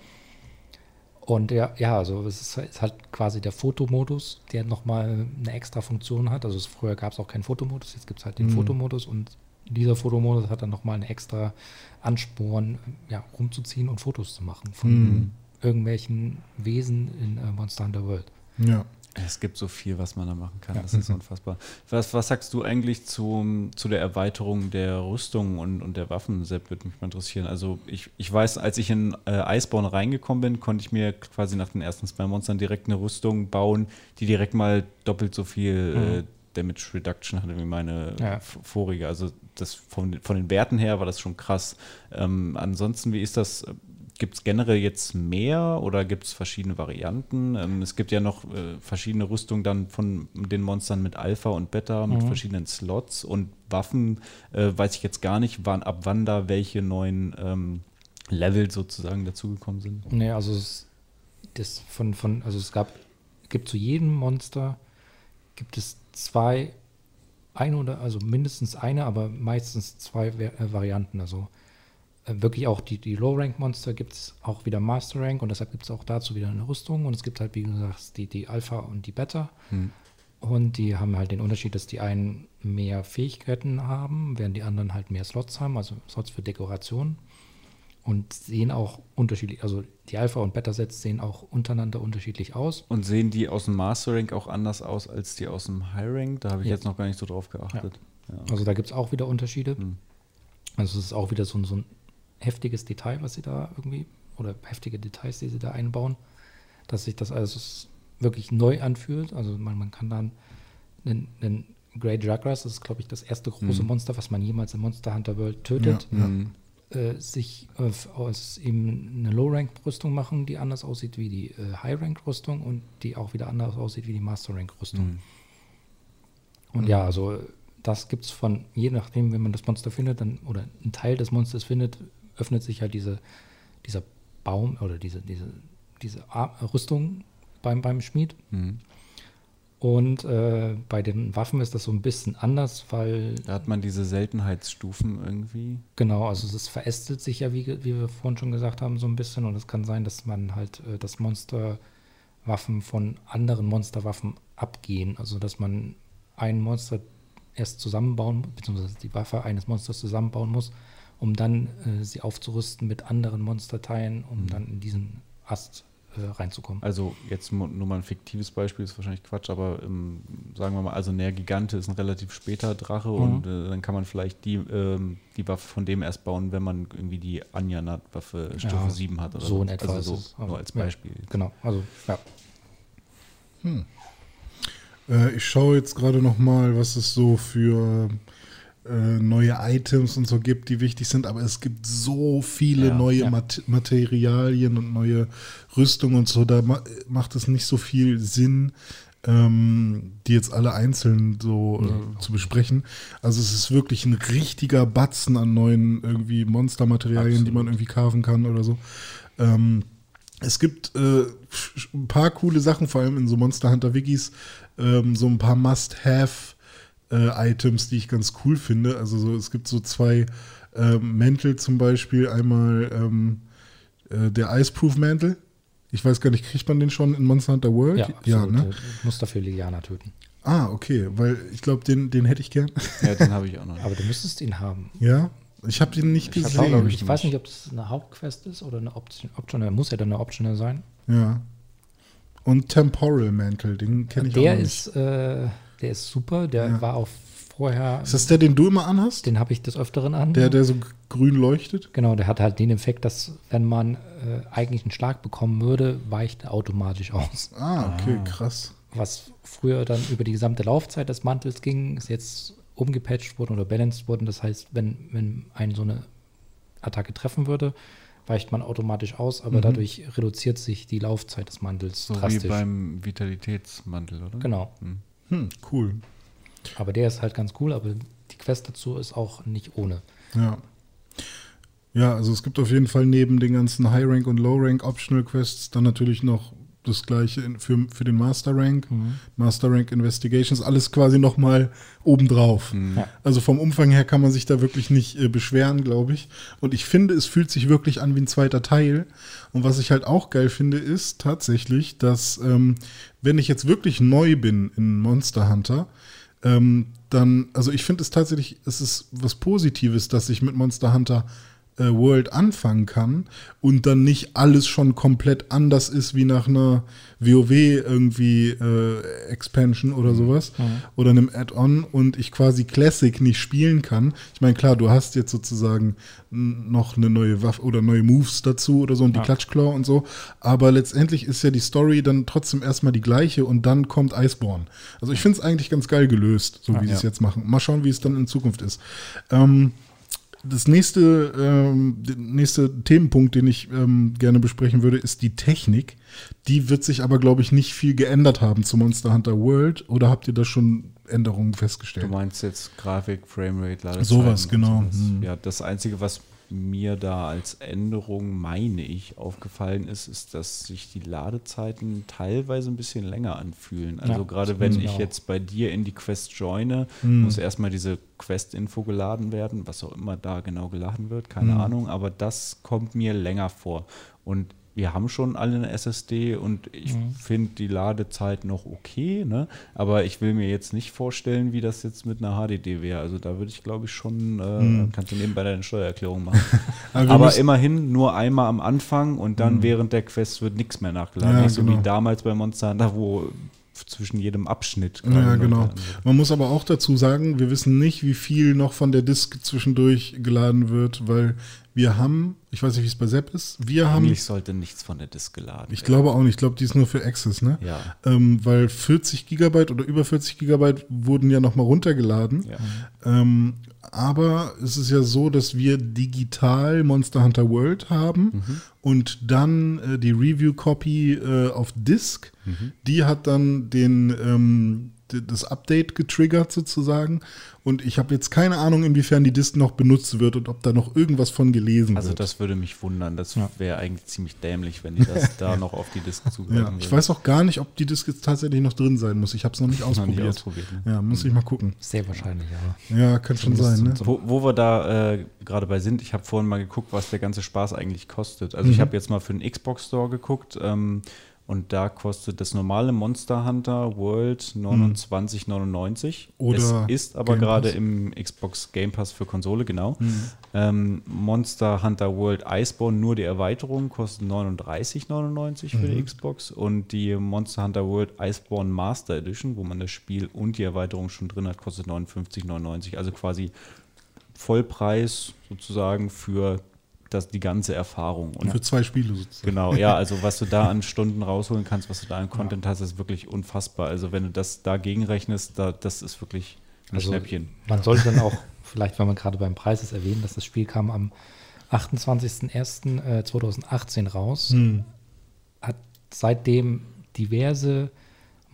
Und ja, ja, also es ist, ist halt quasi der Fotomodus, der nochmal eine extra Funktion hat. Also es, früher gab es auch keinen Fotomodus, jetzt gibt es halt den Mhm. Fotomodus und dieser Fotomodus hat dann nochmal einen extra Ansporn, ja, rumzuziehen und Fotos zu machen von Mhm. irgendwelchen Wesen in äh, Monster Hunter World. Ja. Es gibt so viel, was man da machen kann. Ja. Das ist unfassbar. Was, was sagst du eigentlich zum, zu der Erweiterung der Rüstung und, und der Waffen? Sepp, würde mich mal interessieren. Also ich, ich weiß, als ich in äh, Iceborne reingekommen bin, konnte ich mir quasi nach den ersten zwei Monstern direkt eine Rüstung bauen, die direkt mal doppelt so viel äh, Damage Reduction hatte wie meine Ja. vorige. Also das von, von den Werten her war das schon krass. Ähm, ansonsten, wie ist das? Gibt es generell jetzt mehr oder gibt es verschiedene Varianten? Ähm, es gibt ja noch äh, verschiedene Rüstungen dann von den Monstern mit Alpha und Beta, mit verschiedenen Slots und Waffen. Äh, weiß ich jetzt gar nicht, wann, ab wann da welche neuen ähm, Level sozusagen dazugekommen sind. Nee, also es, das von, von, also es gab, gibt zu jedem Monster gibt es zwei, eine oder, also mindestens eine, aber meistens zwei äh, Varianten. Also wirklich auch die, die Low-Rank-Monster gibt es auch wieder Master-Rank und deshalb gibt es auch dazu wieder eine Rüstung und es gibt halt, wie du sagst, die, die Alpha und die Beta. Und die haben halt den Unterschied, dass die einen mehr Fähigkeiten haben, während die anderen halt mehr Slots haben, also Slots für Dekoration. Und sehen auch unterschiedlich, also die Alpha- und Beta-Sets sehen auch untereinander unterschiedlich aus. Und sehen die aus dem Master Rank auch anders aus als die aus dem High Rank? Da habe ich Ja. jetzt noch gar nicht so drauf geachtet. Ja. Also da gibt es auch wieder Unterschiede. Hm. Also es ist auch wieder so, so ein heftiges Detail, was sie da irgendwie, oder heftige Details, die sie da einbauen, dass sich das alles wirklich neu anfühlt. Also man, man kann dann einen, einen Grey Jagras, das ist glaube ich das erste große Hm. Monster, was man jemals in Monster Hunter World tötet, Ja, ja. Mhm. äh, sich äh, aus ihm eine Low-Rank-Rüstung machen, die anders aussieht wie die äh, High-Rank-Rüstung und die auch wieder anders aussieht wie die Master-Rank-Rüstung. Mhm. Und ja, also das gibt es von, je nachdem, wenn man das Monster findet, dann, oder einen Teil des Monsters findet, öffnet sich halt diese, dieser Baum oder diese, diese, diese Rüstung beim, beim Schmied. Mhm. Und äh, bei den Waffen ist das so ein bisschen anders, weil Da hat man diese Seltenheitsstufen irgendwie. Genau, also es verästelt sich ja, wie, wie wir vorhin schon gesagt haben, so ein bisschen. Und es kann sein, dass man halt äh, das Monsterwaffen von anderen Monsterwaffen abgehen. Also dass man ein Monster erst zusammenbauen, beziehungsweise die Waffe eines Monsters zusammenbauen muss, um dann äh, sie aufzurüsten mit anderen Monsterteilen, um dann in diesen Ast äh, reinzukommen. Also jetzt nur mal ein fiktives Beispiel, ist wahrscheinlich Quatsch, aber ähm, sagen wir mal, also Ner Gigante ist ein relativ später Drache Mhm. und äh, dann kann man vielleicht die, ähm, die Waffe von dem erst bauen, wenn man irgendwie die Anjanat-Waffe Stufe Ja, 7 hat oder so in etwa Also so, es, aber nur als ja. Beispiel. Genau, also ja. Äh, ich schaue jetzt gerade noch mal, was es so für äh, neue Items und so gibt, die wichtig sind. Aber es gibt so viele Ja, neue ja. Mat Materialien und neue Rüstungen und so. Da ma macht es nicht so viel Sinn, ähm, die jetzt alle einzeln so äh, zu besprechen. Also es ist wirklich ein richtiger Batzen an neuen irgendwie Monstermaterialien, die man irgendwie carven kann oder so. Ähm, es gibt äh, ein paar coole Sachen, vor allem in so Monster Hunter Wikis, ähm, so ein paar Must-Have äh, Items, die ich ganz cool finde. Also so, es gibt so zwei äh, Mäntel zum Beispiel. Einmal ähm, äh, der Iceproof-Mantel. Ich weiß gar nicht, kriegt man den schon in Monster Hunter World? Ja, absolut. ne? Du musst dafür Liliana töten. Ah, okay, weil ich glaube, den, den hätte ich gern. Ja, den habe ich auch noch. Aber du müsstest ihn haben. ja, ich habe den nicht Ich gesehen. auch, glaub Ich weiß nicht, ob das eine Hauptquest ist oder eine Option. Optional. Muss ja dann eine Optional sein. Ja. Und Temporal Mantle, den kenne ich der auch noch ist, äh, der ist super. Der Ja. war auch vorher. Ist das der, den du immer anhast? den habe ich des Öfteren an. Der, der so grün leuchtet? Genau, der hat halt den Effekt, dass wenn man äh, eigentlich einen Schlag bekommen würde, weicht er automatisch aus. Ah, okay, krass. Was früher dann über die gesamte Laufzeit des Mantels ging, ist jetzt umgepatcht worden oder balanced worden. Das heißt, wenn, wenn einen so eine Attacke treffen würde, weicht man automatisch aus, aber Mhm. dadurch reduziert sich die Laufzeit des Mantels So wie drastisch. beim Vitalitätsmantel, oder? genau. Hm, cool. Aber der ist halt ganz cool, aber die Quest dazu ist auch nicht ohne. Ja. Ja, also es gibt auf jeden Fall neben den ganzen High-Rank und Low-Rank-Optional-Quests dann natürlich noch das gleiche in, für, für den Master-Rank, Master-Rank Investigations, alles quasi nochmal obendrauf. Ja. Also vom Umfang her kann man sich da wirklich nicht äh, beschweren, glaube ich. Und ich finde, es fühlt sich wirklich an wie ein zweiter Teil. Und was ich halt auch geil finde, ist tatsächlich, dass ähm, wenn ich jetzt wirklich neu bin in Monster Hunter, ähm, dann, also ich finde es tatsächlich, es ist was Positives, dass ich mit Monster Hunter World anfangen kann und dann nicht alles schon komplett anders ist wie nach einer WoW irgendwie äh, Expansion oder sowas oder einem Add-on und ich quasi Classic nicht spielen kann. Ich meine, klar, du hast jetzt sozusagen noch eine neue Waffe oder neue Moves dazu oder so und die Ja. Klatschklaw und so, aber letztendlich ist ja die Story dann trotzdem erstmal die gleiche und dann kommt Iceborne. Also ich finde es eigentlich ganz geil gelöst, so wie sie es Ja. jetzt machen. Mal schauen, wie es dann in Zukunft ist. Ähm, das nächste, ähm, nächste Themenpunkt, den ich ähm, gerne besprechen würde, ist die Technik. Die wird sich aber, glaube ich, nicht viel geändert haben zu Monster Hunter World. Oder habt ihr da schon Änderungen Du festgestellt? meinst jetzt Grafik, Framerate, Ladezeiten. Sowas, genau. sowas. Hm. Ja, das Einzige, was mir da als Änderung, meine ich, aufgefallen ist, ist, dass sich die Ladezeiten teilweise ein bisschen länger anfühlen. Also Ja, gerade wenn ich auch. jetzt bei dir in die Quest joine, Hm. muss erstmal diese Quest-Info geladen werden, was auch immer da genau geladen wird, keine Hm. Ahnung, aber das kommt mir länger vor. Und wir haben schon alle eine SSD und ich Mhm. finde die Ladezeit noch okay, ne? aber ich will mir jetzt nicht vorstellen, wie das jetzt mit einer HDD wäre. Also da würde ich, glaube ich, schon, äh, Mhm. kannst du nebenbei deine Steuererklärung machen. Aber aber immerhin nur einmal am Anfang und dann während der Quest wird nichts mehr nachgeladen. Ja, nicht so genau. wie damals bei Monster Hunter, wo zwischen jedem Abschnitt Ja, genau. Man muss aber auch dazu sagen, wir wissen nicht, wie viel noch von der Disk zwischendurch geladen wird, weil wir haben, ich weiß nicht, wie es bei Sepp ist, wir haben, Eigentlich sollte nichts von der Disk geladen ich werden. glaube auch nicht, ich glaube, die ist nur für Access, ne? Ja. Ähm, weil 40 Gigabyte oder über 40 Gigabyte wurden ja nochmal runtergeladen. Ja. Ähm, aber es ist ja so, dass wir digital Monster Hunter World haben und dann äh, die Review-Copy äh, auf Disk. Die hat dann den, ähm, das Update getriggert sozusagen. Und ich habe jetzt keine Ahnung, inwiefern die Disk noch benutzt wird und ob da noch irgendwas von gelesen Also wird. das würde mich wundern. Das Ja. wäre eigentlich ziemlich dämlich, wenn die das da noch auf die Disk zugreifen ja, ich weiß auch gar nicht, ob die Disk jetzt tatsächlich noch drin sein muss. Ich habe es noch nicht Noch nicht ausprobiert. ausprobiert, ne? Ja, muss ich mal gucken. Sehr wahrscheinlich, aber. Ja, kann schon sein, ne? Wo, wo wir da äh, gerade bei sind, ich habe vorhin mal geguckt, was der ganze Spaß eigentlich kostet. Also ich Mhm. habe jetzt mal für den Xbox Store geguckt ähm, und da kostet das normale Monster Hunter World 29,99. Oder es ist aber gerade im Xbox Game Pass für Konsole, genau. Mhm. Ähm, Monster Hunter World Iceborne, nur die Erweiterung, kostet 39,99 für die Mhm. Xbox und die Monster Hunter World Iceborne Master Edition, wo man das Spiel und die Erweiterung schon drin hat, kostet 59,99. Also quasi Vollpreis sozusagen für das, die ganze Erfahrung. Und Für zwei Spiele sozusagen. Genau, ja, also was du da an Stunden rausholen kannst, was du da an Content hast, ist wirklich unfassbar. Also wenn du das dagegen rechnest, da, das ist wirklich ein Also, Schnäppchen. Man sollte dann auch, vielleicht, weil man gerade beim Preis ist, erwähnen, dass das Spiel kam am 28.01.2018 raus. Hm. Hat seitdem diverse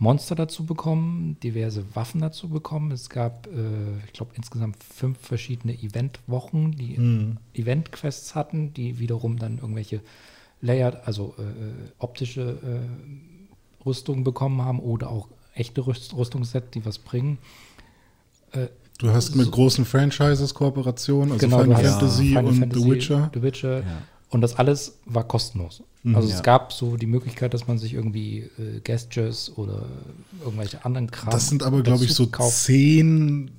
Monster dazu bekommen, diverse Waffen dazu bekommen. Es gab, äh, ich glaube, insgesamt fünf verschiedene Eventwochen, die Hm. Event-Quests hatten, die wiederum dann irgendwelche Layered, also äh, äh, optische äh, Rüstungen bekommen haben oder auch echte Rüst Rüstungssets, die was bringen. Du hast mit großen Franchises Kooperationen, also genau, Final Fantasy Final und Fantasy, The Witcher. The Witcher. Ja. Und das alles war kostenlos. Mhm. Also Ja. es gab so die Möglichkeit, dass man sich irgendwie äh, Gestures oder irgendwelche anderen Kram Das sind aber, glaube ich, so kauft. 10,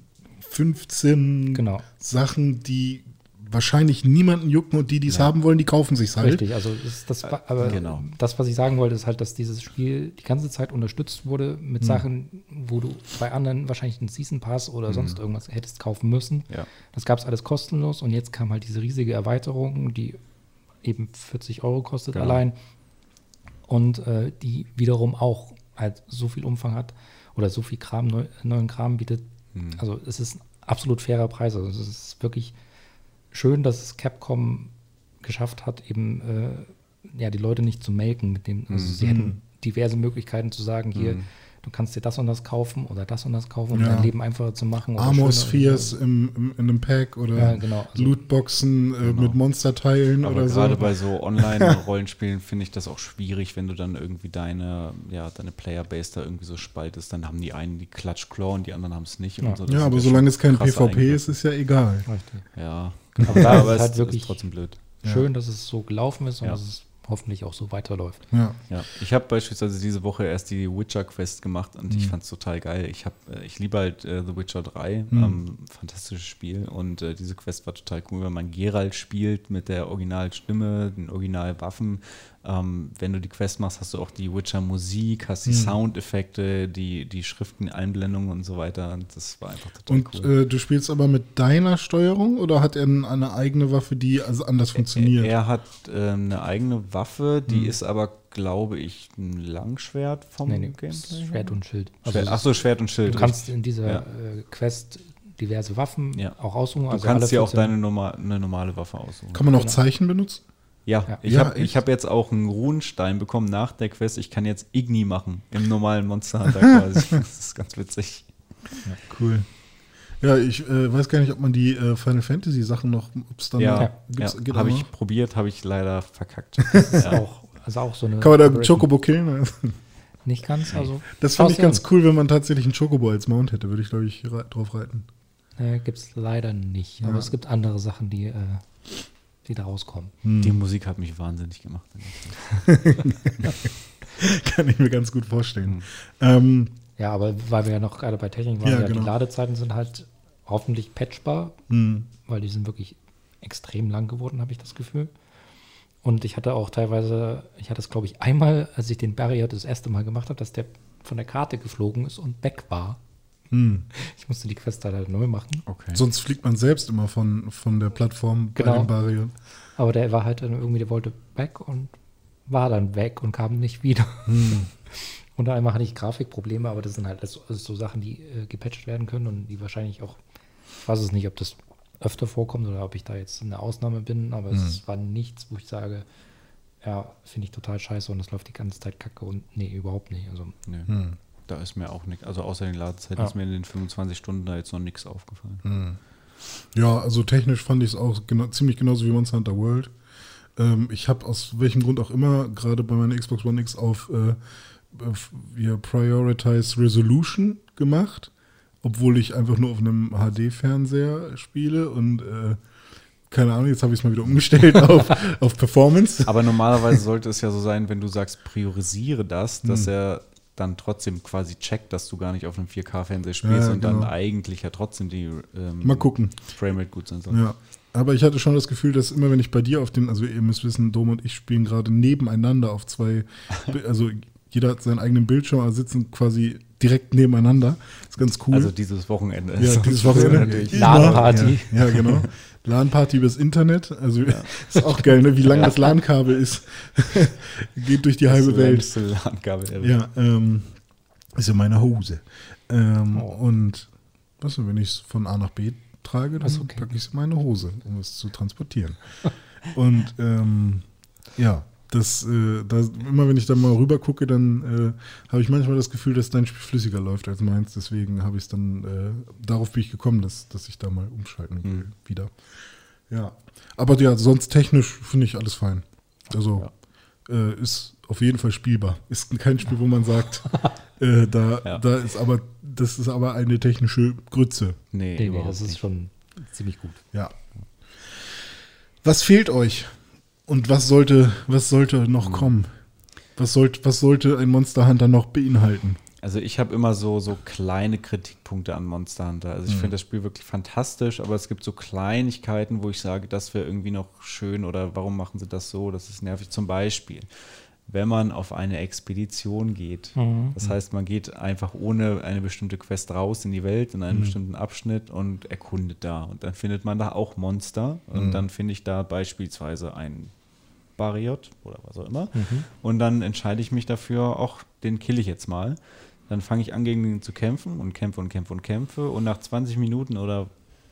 15 Genau. Sachen, die wahrscheinlich niemanden jucken und die, die es haben wollen, die kaufen sich's halt. Richtig, also das, das war, aber Genau. das, was ich sagen wollte, ist halt, dass dieses Spiel die ganze Zeit unterstützt wurde Mhm. mit Sachen, wo du bei anderen wahrscheinlich einen Season Pass oder Mhm. sonst irgendwas hättest kaufen müssen. Ja. Das gab es alles kostenlos und jetzt kam halt diese riesige Erweiterung, die eben 40 Euro kostet Genau. allein und äh, die wiederum auch halt so viel Umfang hat oder so viel Kram, neu, neuen Kram bietet. Hm. Also es ist ein absolut fairer Preis. Also es ist wirklich schön, dass es Capcom geschafft hat, eben äh, ja, die Leute nicht zu melken mit dem. Also sie hätten diverse Möglichkeiten zu sagen, hier, du kannst dir das und das kaufen oder das und das kaufen, um Ja. dein Leben einfacher zu machen. schöner- Spheres im, im, in einem Pack oder Ja, genau. Also- Lootboxen äh, mit Monsterteilen Aber oder so. gerade bei so Online-Rollenspielen finde ich das auch schwierig, wenn du dann irgendwie deine, ja, deine Playerbase da irgendwie so spaltest. Dann haben die einen die Klatsch-Claw und die anderen haben es nicht. Ja. Und so. Ja, aber solange es kein PvP ist, ist ja egal. Richtig. Ja, Aber da aber ist halt es wirklich ist trotzdem blöd. schön, dass es so gelaufen ist und Ja. dass es hoffentlich auch so weiterläuft. Ja. Ja, ich habe beispielsweise diese Woche erst die Witcher Quest gemacht und Mhm. ich fand es total geil. Ich habe, äh, ich liebe halt äh, The Witcher 3, Mhm. ähm, fantastisches Spiel und äh, diese Quest war total cool, weil man Geralt spielt mit der Originalstimme, den Originalwaffen. Ähm, wenn du die Quest machst, hast du auch die Witcher Musik, hast die Mhm. Soundeffekte, die die Schriften, Einblendungen und so weiter. Und das war einfach total Und cool. äh, du spielst aber mit deiner Steuerung oder hat er eine eigene Waffe, die also anders funktioniert? Er, er hat ähm, eine eigene Waffe, die Mhm. ist aber, glaube ich, ein Langschwert vom Nee, nee, Gameplay. Schwert und Schild. Schwert, es ach so, Schwert und Schild. Du kannst in dieser Ja. äh, Quest diverse Waffen Ja. auch aussuchen. Du also kannst dir auch 14 deine norma eine normale Waffe aussuchen. Kann man auch Genau. Zeichen benutzen? Ja, Ja. ich Ja, habe hab jetzt auch einen Runenstein bekommen nach der Quest. Ich kann jetzt Igni machen im normalen Monster Hunter quasi. das ist ganz witzig. Cool. Ja, ich äh, weiß gar nicht, ob man die äh, Final Fantasy Sachen noch, ob es dann Ja, noch, ja habe ich probiert, habe ich leider verkackt. Das ist ja. auch, also auch so eine. Kann man da Operation. Chocobo killen? Nicht ganz, also. Das fand ich ganz cool, wenn man tatsächlich einen Chocobo als Mount hätte, würde ich, glaube ich, drauf reiten. Äh, Gibt es leider nicht. Aber Ja. es gibt andere Sachen, die, äh, die da rauskommen. Die Musik hat mich wahnsinnig gemacht. Kann ich mir ganz gut vorstellen. Mhm. Ähm, Ja, aber weil wir ja noch gerade bei Technik waren, Ja, ja, genau. die Ladezeiten sind halt hoffentlich patchbar, hm. weil die sind wirklich extrem lang geworden, habe ich das Gefühl. Und ich hatte auch teilweise, ich hatte es glaube ich einmal, als ich den Barrier das erste Mal gemacht habe, dass der von der Karte geflogen ist und weg war. Hm. Ich musste die Quest halt neu machen. Okay. Sonst fliegt man selbst immer von, von der Plattform bei Genau. den Barrieren. Aber der war halt dann irgendwie, der wollte weg und war dann weg und kam nicht wieder. Hm. Und einmal hatte ich Grafikprobleme, aber das sind halt so, also so Sachen, die äh, gepatcht werden können und die wahrscheinlich auch, ich weiß es nicht, ob das öfter vorkommt oder ob ich da jetzt eine Ausnahme bin, aber Hm. es war nichts, wo ich sage, ja, finde ich total scheiße und es läuft die ganze Zeit kacke und nee, überhaupt nicht. Also Nee, Hm. Da ist mir auch nichts, also außer den Ladezeiten Ja. ist mir in den 25 Stunden da jetzt noch nichts aufgefallen. Hm. Ja, also technisch fand ich es auch genau, ziemlich genauso wie Monster Hunter World. Ähm, ich habe aus welchem Grund auch immer gerade bei meiner Xbox One X auf äh, ja, Prioritize Resolution gemacht, obwohl ich einfach nur auf einem HD-Fernseher spiele und äh, keine Ahnung, jetzt habe ich es mal wieder umgestellt auf, auf Performance. Aber normalerweise sollte es ja so sein, wenn du sagst, priorisiere das, dass Hm. er dann trotzdem quasi checkt, dass du gar nicht auf einem 4K-Fernseher spielst Ja, und genau. dann eigentlich ja trotzdem die ähm, Mal gucken. Framerate gut sein soll. Ja. Aber ich hatte schon das Gefühl, dass immer wenn ich bei dir auf den, also ihr müsst wissen, Dom und ich spielen gerade nebeneinander auf zwei, also jeder hat seinen eigenen Bildschirm, aber sitzen quasi direkt nebeneinander. ist ganz cool. Also dieses Wochenende. ja, dieses Wochenende. LAN-Party. Ja, ja, genau. LAN-Party übers Internet. Also ist auch geil, ne? wie lang das LAN-Kabel ist. Geht durch die halbe Das Welt. längste LAN-Kabel. Ja, ähm, ist ja meine Hose. Ähm, Oh. Und was, wenn ich es von A nach B trage, dann okay. packe ich es in meine Hose, um es zu transportieren. und ähm, ja, das, äh, das, immer wenn ich da mal rüber gucke, dann äh, habe ich manchmal das Gefühl, dass dein Spiel flüssiger läuft als meins. Deswegen habe ich es dann, äh, darauf bin ich gekommen, dass, dass ich da mal umschalten will Mhm. wieder. Ja. Aber ja, sonst technisch finde ich alles fein. Also Ja. äh, ist auf jeden Fall spielbar. Ist kein Spiel, wo man sagt, äh, da, Ja. da ist aber, das ist aber eine technische Grütze. Nee, Nee, nee, das ist nicht. schon ziemlich gut. Ja. Was fehlt euch? Und was sollte, was sollte noch Hm. kommen? Was, sollt, was sollte ein Monster Hunter noch beinhalten? Also ich habe immer so, so kleine Kritikpunkte an Monster Hunter. Mhm. Also ich finde das Spiel wirklich fantastisch, aber es gibt so Kleinigkeiten, wo ich sage, das wäre irgendwie noch schön oder warum machen sie das so, das ist nervig. Zum Beispiel, wenn man auf eine Expedition geht, Mhm. das heißt, man geht einfach ohne eine bestimmte Quest raus in die Welt, in Mhm. einen bestimmten Abschnitt und erkundet da. Und dann findet man da auch Monster und Mhm. dann finde ich da beispielsweise ein Bariot oder was auch immer. Mhm. Und dann entscheide ich mich dafür, auch den kill ich jetzt mal. Dann fange ich an, gegen ihn zu kämpfen und kämpfe und kämpfe und kämpfe. Und nach 20 Minuten oder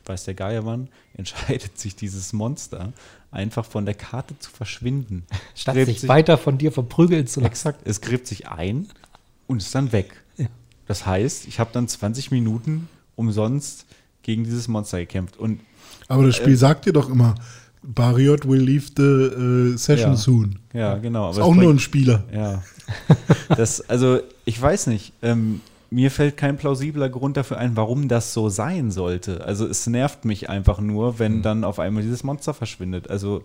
weiß der Geier wann, entscheidet sich dieses Monster einfach von der Karte zu verschwinden. Statt Gräbt sich weiter von dir verprügeln zu lassen. Exakt, es gräbt sich ein und ist dann weg. Ja. Das heißt, ich habe dann 20 Minuten umsonst gegen dieses Monster gekämpft. Und Aber das Äh. Spiel sagt dir doch immer, Bariot will leave the äh, session Ja. soon. ja, genau. Ist auch es nur bringt- ein Spieler. Ja. Das, also, ich weiß nicht. Ähm, mir fällt kein plausibler Grund dafür ein, warum das so sein sollte. Also, es nervt mich einfach nur, wenn Hm. dann auf einmal dieses Monster verschwindet. Also,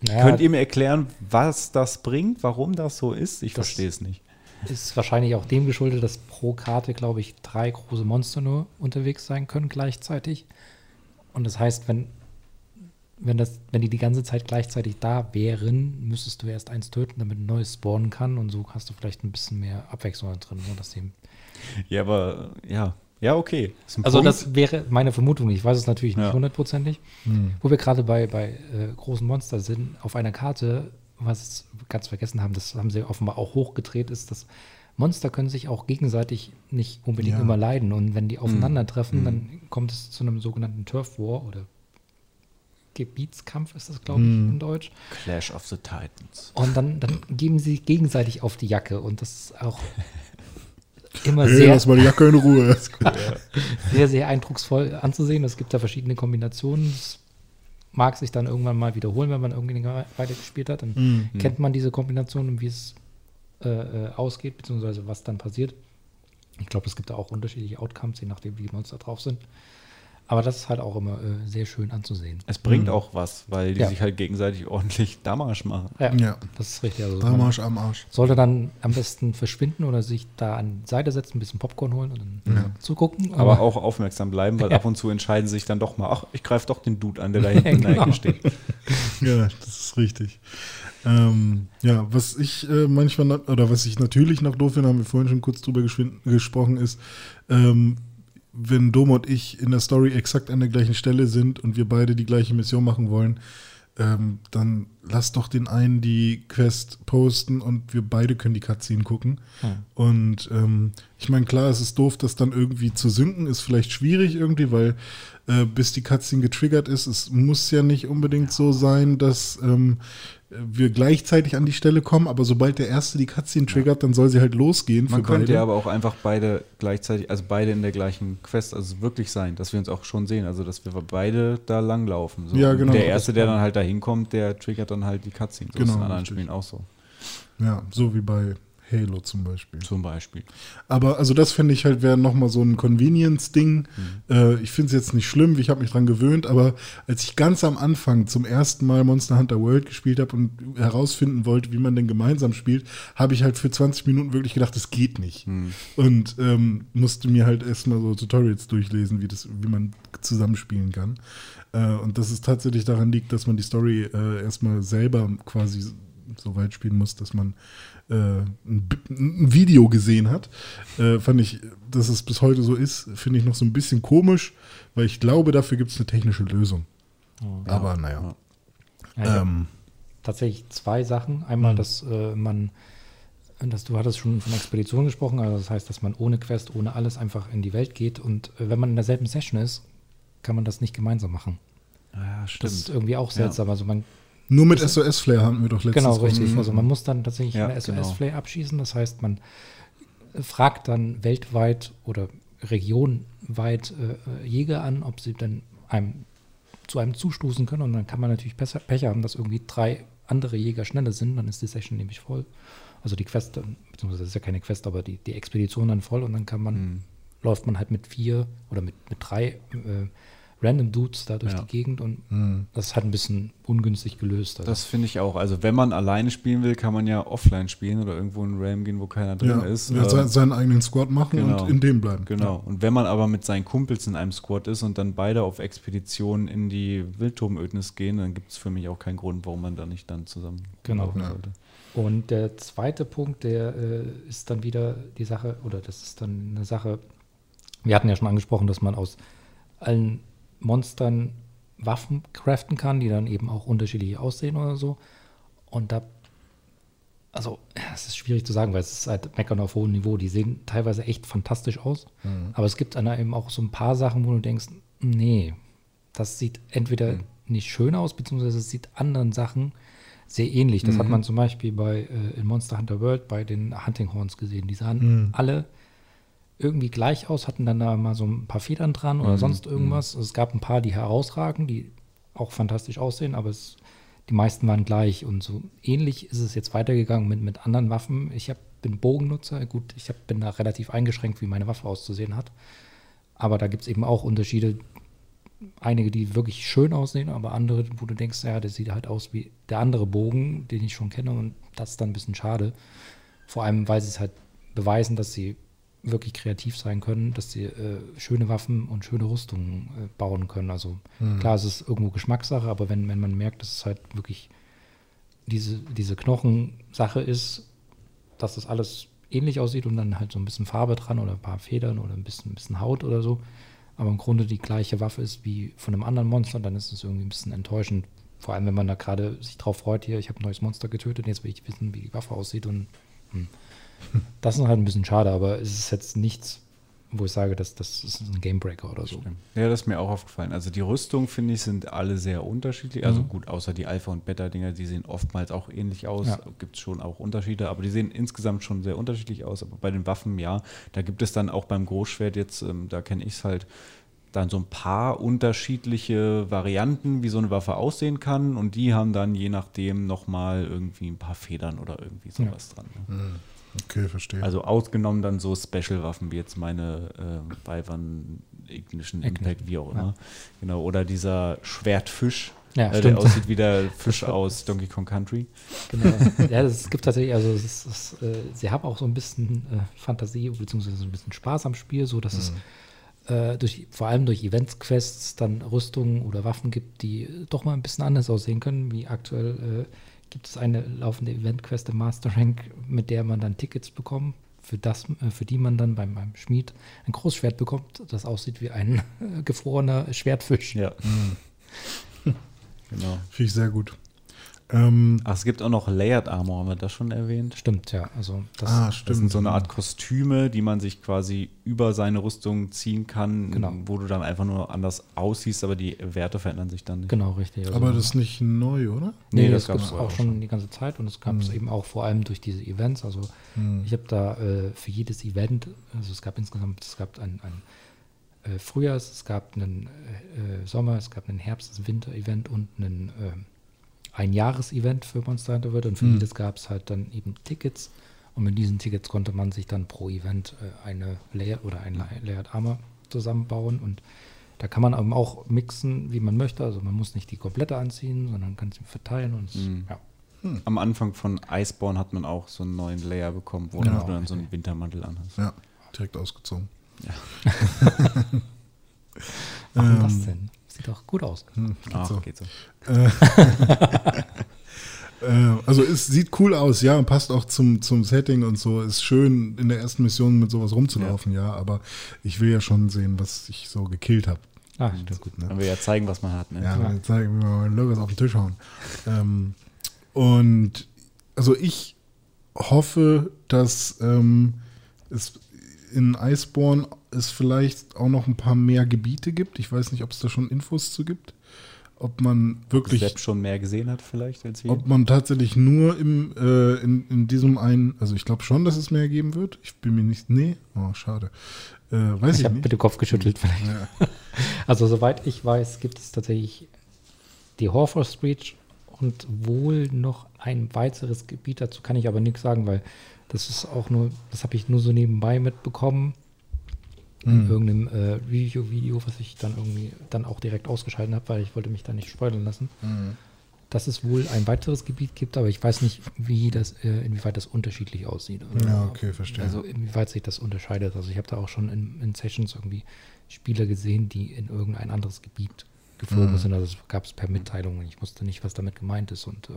Naja, könnt ihr mir erklären, was das bringt, warum das so ist? Ich verstehe es nicht. ist wahrscheinlich auch dem geschuldet, dass pro Karte, glaube ich, drei große Monster nur unterwegs sein können gleichzeitig. Und das heißt, wenn, wenn, das, wenn die die ganze Zeit gleichzeitig da wären, müsstest du erst eins töten, damit ein neues spawnen kann. Und so hast du vielleicht ein bisschen mehr Abwechslung da drin. So, dass die, Ja, aber ja. Ja, okay. Also Punkt. das wäre meine Vermutung. Ich weiß es natürlich nicht Ja. hundertprozentig. Wo wir gerade bei, bei äh, großen Monstern sind, auf einer Karte, was wir ganz vergessen haben, das haben sie offenbar auch hochgedreht, ist, dass Monster können sich auch gegenseitig nicht unbedingt Ja. immer leiden. Und wenn die aufeinandertreffen, dann kommt es zu einem sogenannten Turf War oder Gebietskampf ist das, glaube ich, in Deutsch. Clash of the Titans. Und dann, dann geben sie sich gegenseitig auf die Jacke. Und das ist auch immer Hey, sehr, lass mal die Jacke in Ruhe. sehr, sehr eindrucksvoll anzusehen. Es gibt da verschiedene Kombinationen. Das mag sich dann irgendwann mal wiederholen, wenn man irgendwie Weile gespielt hat. Dann kennt man diese Kombination und wie es äh, äh, ausgeht, beziehungsweise was dann passiert. Ich glaube, es gibt da auch unterschiedliche Outcomes, je nachdem, wie die Monster drauf sind. Aber das ist halt auch immer äh, sehr schön anzusehen. Es bringt auch was, weil die Ja. sich halt gegenseitig ordentlich Damage machen. Ja, Ja. das ist richtig. Also Da man Marsch am Arsch. sollte dann am besten verschwinden oder sich da an die Seite setzen, ein bisschen Popcorn holen und dann zugucken. Aber auch aufmerksam bleiben, weil ab und zu entscheiden sie sich dann doch mal, ach, ich greife doch den Dude an, der da hinten in der Genau. Ecke steht. Ja, das ist richtig. Ähm, ja, was ich äh, manchmal, oder was ich natürlich noch doof finde, haben wir vorhin schon kurz drüber gesprochen, ist, ähm, wenn Dom und ich in der Story exakt an der gleichen Stelle sind und wir beide die gleiche Mission machen wollen, ähm, dann lass doch den einen die Quest posten und wir beide können die Cutscene gucken. Und ähm, ich meine, klar, es ist doof, das dann irgendwie zu synken, ist vielleicht schwierig irgendwie, weil äh, bis die Cutscene getriggert ist, es muss ja nicht unbedingt so sein, dass ähm, wir gleichzeitig an die Stelle kommen, aber sobald der Erste die Cutscene triggert, dann soll sie halt losgehen Man könnte ja aber auch einfach beide gleichzeitig, also beide in der gleichen Quest, also wirklich sein, dass wir uns auch schon sehen, also dass wir beide da langlaufen. So. Ja, Und genau. Der Erste, der dann halt da hinkommt, der triggert dann halt die Cutscene. So ist Genau, in anderen. Spielen auch so. Ja, so wie bei Halo zum Beispiel. Zum Beispiel. Aber also das finde ich halt wäre nochmal so ein Convenience-Ding. Äh, ich finde es jetzt nicht schlimm, ich habe mich dran gewöhnt, aber als ich ganz am Anfang zum ersten Mal Monster Hunter World gespielt habe und herausfinden wollte, wie man denn gemeinsam spielt, habe ich halt für 20 Minuten wirklich gedacht, das geht nicht. Und ähm, musste mir halt erstmal so Tutorials durchlesen, wie, das, wie man zusammenspielen kann. Äh, und dass es tatsächlich daran liegt, dass man die Story äh, erstmal selber quasi so weit spielen muss, dass man äh, ein, Video gesehen hat. Äh, fand ich, dass es bis heute so ist, finde ich noch so ein bisschen komisch, weil ich glaube, dafür gibt es eine technische Lösung. Aber naja. Ja, Ähm, tatsächlich zwei Sachen. Einmal, dass äh, man, dass du hattest schon von Expedition gesprochen, also das heißt, dass man ohne Quest, ohne alles einfach in die Welt geht und äh, wenn man in derselben Session ist, kann man das nicht gemeinsam machen. Ja, Das ist irgendwie auch seltsam. Also man nur mit SOS-Flair hatten wir doch letztens. Genau, richtig. Also man muss dann tatsächlich Ja, eine genau. SOS-Flay abschießen. Das heißt, man äh, fragt dann weltweit oder regionweit äh, Jäger an, ob sie dann einem zu einem zustoßen können. Und dann kann man natürlich besser Pech haben, dass irgendwie drei andere Jäger schneller sind, dann ist die Session nämlich voll. Also die Quest, beziehungsweise das ist ja keine Quest, aber die, die Expedition dann voll und dann kann man, Mhm. läuft man halt mit vier oder mit, mit drei äh, random Dudes da durch Ja. die Gegend und das ist halt ein bisschen ungünstig gelöst. Also. Das finde ich auch. Also wenn man alleine spielen will, kann man ja offline spielen oder irgendwo in einen Realm gehen, wo keiner drin Ja, ist. ja, sein, seinen eigenen Squad machen genau. und in dem bleiben. Genau. Und wenn man aber mit seinen Kumpels in einem Squad ist und dann beide auf Expeditionen in die Wildturmödnis gehen, dann gibt es für mich auch keinen Grund, warum man da nicht dann zusammen Genau. sollte. Und der zweite Punkt, der äh, ist dann wieder die Sache, oder das ist dann eine Sache, wir hatten ja schon angesprochen, dass man aus allen Monstern Waffen craften kann, die dann eben auch unterschiedlich aussehen oder so. Und da, also, es ist schwierig zu sagen, weil es ist halt Meckern auf hohem Niveau. Die sehen teilweise echt fantastisch aus. Aber es gibt dann eben auch so ein paar Sachen, wo du denkst, nee, das sieht entweder nicht schön aus, beziehungsweise es sieht anderen Sachen sehr ähnlich. Das hat man zum Beispiel bei äh, in Monster Hunter World bei den Hunting Horns gesehen. Die sahen alle irgendwie gleich aus, hatten dann da mal so ein paar Federn dran oder sonst irgendwas. Es gab ein paar, die herausragen, die auch fantastisch aussehen, aber es, die meisten waren gleich. Und so ähnlich ist es jetzt weitergegangen mit, mit anderen Waffen. Ich hab, bin Bogennutzer, gut, ich hab, bin da relativ eingeschränkt, wie meine Waffe auszusehen hat. Aber da gibt es eben auch Unterschiede. Einige, die wirklich schön aussehen, aber andere, wo du denkst, ja, das sieht halt aus wie der andere Bogen, den ich schon kenne. Und das ist dann ein bisschen schade. Vor allem, weil sie es halt beweisen, dass sie wirklich kreativ sein können, dass sie äh, schöne Waffen und schöne Rüstungen äh, bauen können. Also klar, es ist irgendwo Geschmackssache, aber wenn, wenn man merkt, dass es halt wirklich diese, diese Knochensache ist, dass das alles ähnlich aussieht und dann halt so ein bisschen Farbe dran oder ein paar Federn oder ein bisschen, ein bisschen Haut oder so, aber im Grunde die gleiche Waffe ist wie von einem anderen Monster, dann ist es irgendwie ein bisschen enttäuschend. Vor allem, wenn man da gerade sich drauf freut, hier, ich habe ein neues Monster getötet, jetzt will ich wissen, wie die Waffe aussieht und hm. Das ist halt ein bisschen schade, aber es ist jetzt nichts, wo ich sage, dass das ist ein Gamebreaker oder so. Ja, das ist mir auch aufgefallen. Also die Rüstung, finde ich, sind alle sehr unterschiedlich. Also Mhm. gut, außer die Alpha- und Beta-Dinger, die sehen oftmals auch ähnlich aus. Ja. Gibt es schon auch Unterschiede, aber die sehen insgesamt schon sehr unterschiedlich aus. Aber bei den Waffen, ja, da gibt es dann auch beim Großschwert jetzt, ähm, da kenne ich es halt, dann so ein paar unterschiedliche Varianten, wie so eine Waffe aussehen kann. Und die haben dann je nachdem nochmal irgendwie ein paar Federn oder irgendwie sowas dran. Ne? Okay, verstehe. Also ausgenommen dann so Special-Waffen wie jetzt meine äh, Byvern Ignition Impact, wie auch immer. ja. Genau. Oder dieser Schwertfisch, Ja, äh, der aussieht wie der Fisch aus Donkey Kong Country. Genau. ja, es gibt tatsächlich, also ist, es, äh, sie haben auch so ein bisschen äh, Fantasie beziehungsweise so ein bisschen Spaß am Spiel, so dass es äh, durch, vor allem durch Events-Quests dann Rüstungen oder Waffen gibt, die doch mal ein bisschen anders aussehen können, wie aktuell äh, gibt es eine laufende Event-Quest im Master Rank, mit der man dann Tickets bekommt, für, das, äh, für die man dann beim, beim Schmied ein Großschwert bekommt, das aussieht wie ein äh, gefrorener Schwertfisch. Ja. genau. Finde ich sehr gut. Ähm, Ach, es gibt auch noch Layered Armor, haben wir das schon erwähnt? Stimmt, ja. Also das, ah, Das stimmt. sind so eine Art Kostüme, die man sich quasi über seine Rüstung ziehen kann, Genau. wo du dann einfach nur anders aussiehst, aber die Werte verändern sich dann nicht. genau, richtig. Also, Aber das ist nicht neu, oder? Nee, Nee, das, das gibt es auch schon die ganze Zeit und es gab es eben auch vor allem durch diese Events. Also ich habe da äh, für jedes Event, also es gab insgesamt, es gab ein, ein äh, Frühjahrs, es gab einen äh, Sommer, es gab einen Herbst-, ein Winter-Event und einen äh, ein Jahres-Event für Monster Hunter World und für jedes gab es halt dann eben Tickets und mit diesen Tickets konnte man sich dann pro Event äh, eine Layer oder ein La- Layered Armor zusammenbauen und da kann man eben auch mixen, wie man möchte. Also man muss nicht die komplette anziehen, sondern kann sie verteilen und Mhm. ja. Am Anfang von Iceborne hat man auch so einen neuen Layer bekommen, wo Genau. du dann so einen Wintermantel anhast. Ja, direkt ausgezogen. Warum Ähm, das denn? Sieht doch gut aus. Hm, geht Ach, so. geht so. Äh, also es sieht cool aus, ja, und passt auch zum, zum Setting und so. Ist schön, in der ersten Mission mit sowas rumzulaufen, ja, aber ich will ja schon sehen, was ich so gekillt habe. Ah, stimmt. Gut, ne? Dann will ja zeigen, was man hat. Ne? Ja, Ja. dann zeigen wir mal Logos auf den Tisch hauen. Ähm, und also ich hoffe, dass ähm, es in Iceborne es vielleicht auch noch ein paar mehr Gebiete gibt. Ich weiß nicht, ob es da schon Infos zu gibt. Ob man wirklich, Sepp schon mehr gesehen hat vielleicht als wir. ob man tatsächlich nur im, äh, in, in diesem einen, also ich glaube schon, dass es mehr geben wird. Ich bin mir nicht, nee, oh, schade. Äh, weiß Ich ich, habe mit dem Kopf geschüttelt vielleicht. Ja. Also soweit ich weiß, gibt es tatsächlich die Horford Street und wohl noch ein weiteres Gebiet. Dazu kann ich aber nichts sagen, weil das ist auch nur, das habe ich nur so nebenbei mitbekommen. In irgendeinem äh, Review-Video, was ich dann irgendwie dann auch direkt ausgeschaltet habe, weil ich wollte mich da nicht spoilern lassen. Dass es wohl ein weiteres Gebiet gibt, aber ich weiß nicht, wie das, äh, inwieweit das unterschiedlich aussieht. Ja, okay, verstehe. Also inwieweit sich das unterscheidet. Also ich habe da auch schon in, in Sessions irgendwie Spieler gesehen, die in irgendein anderes Gebiet geflogen Mhm. sind. Also das gab es per Mitteilung und ich wusste nicht, was damit gemeint ist. Und äh,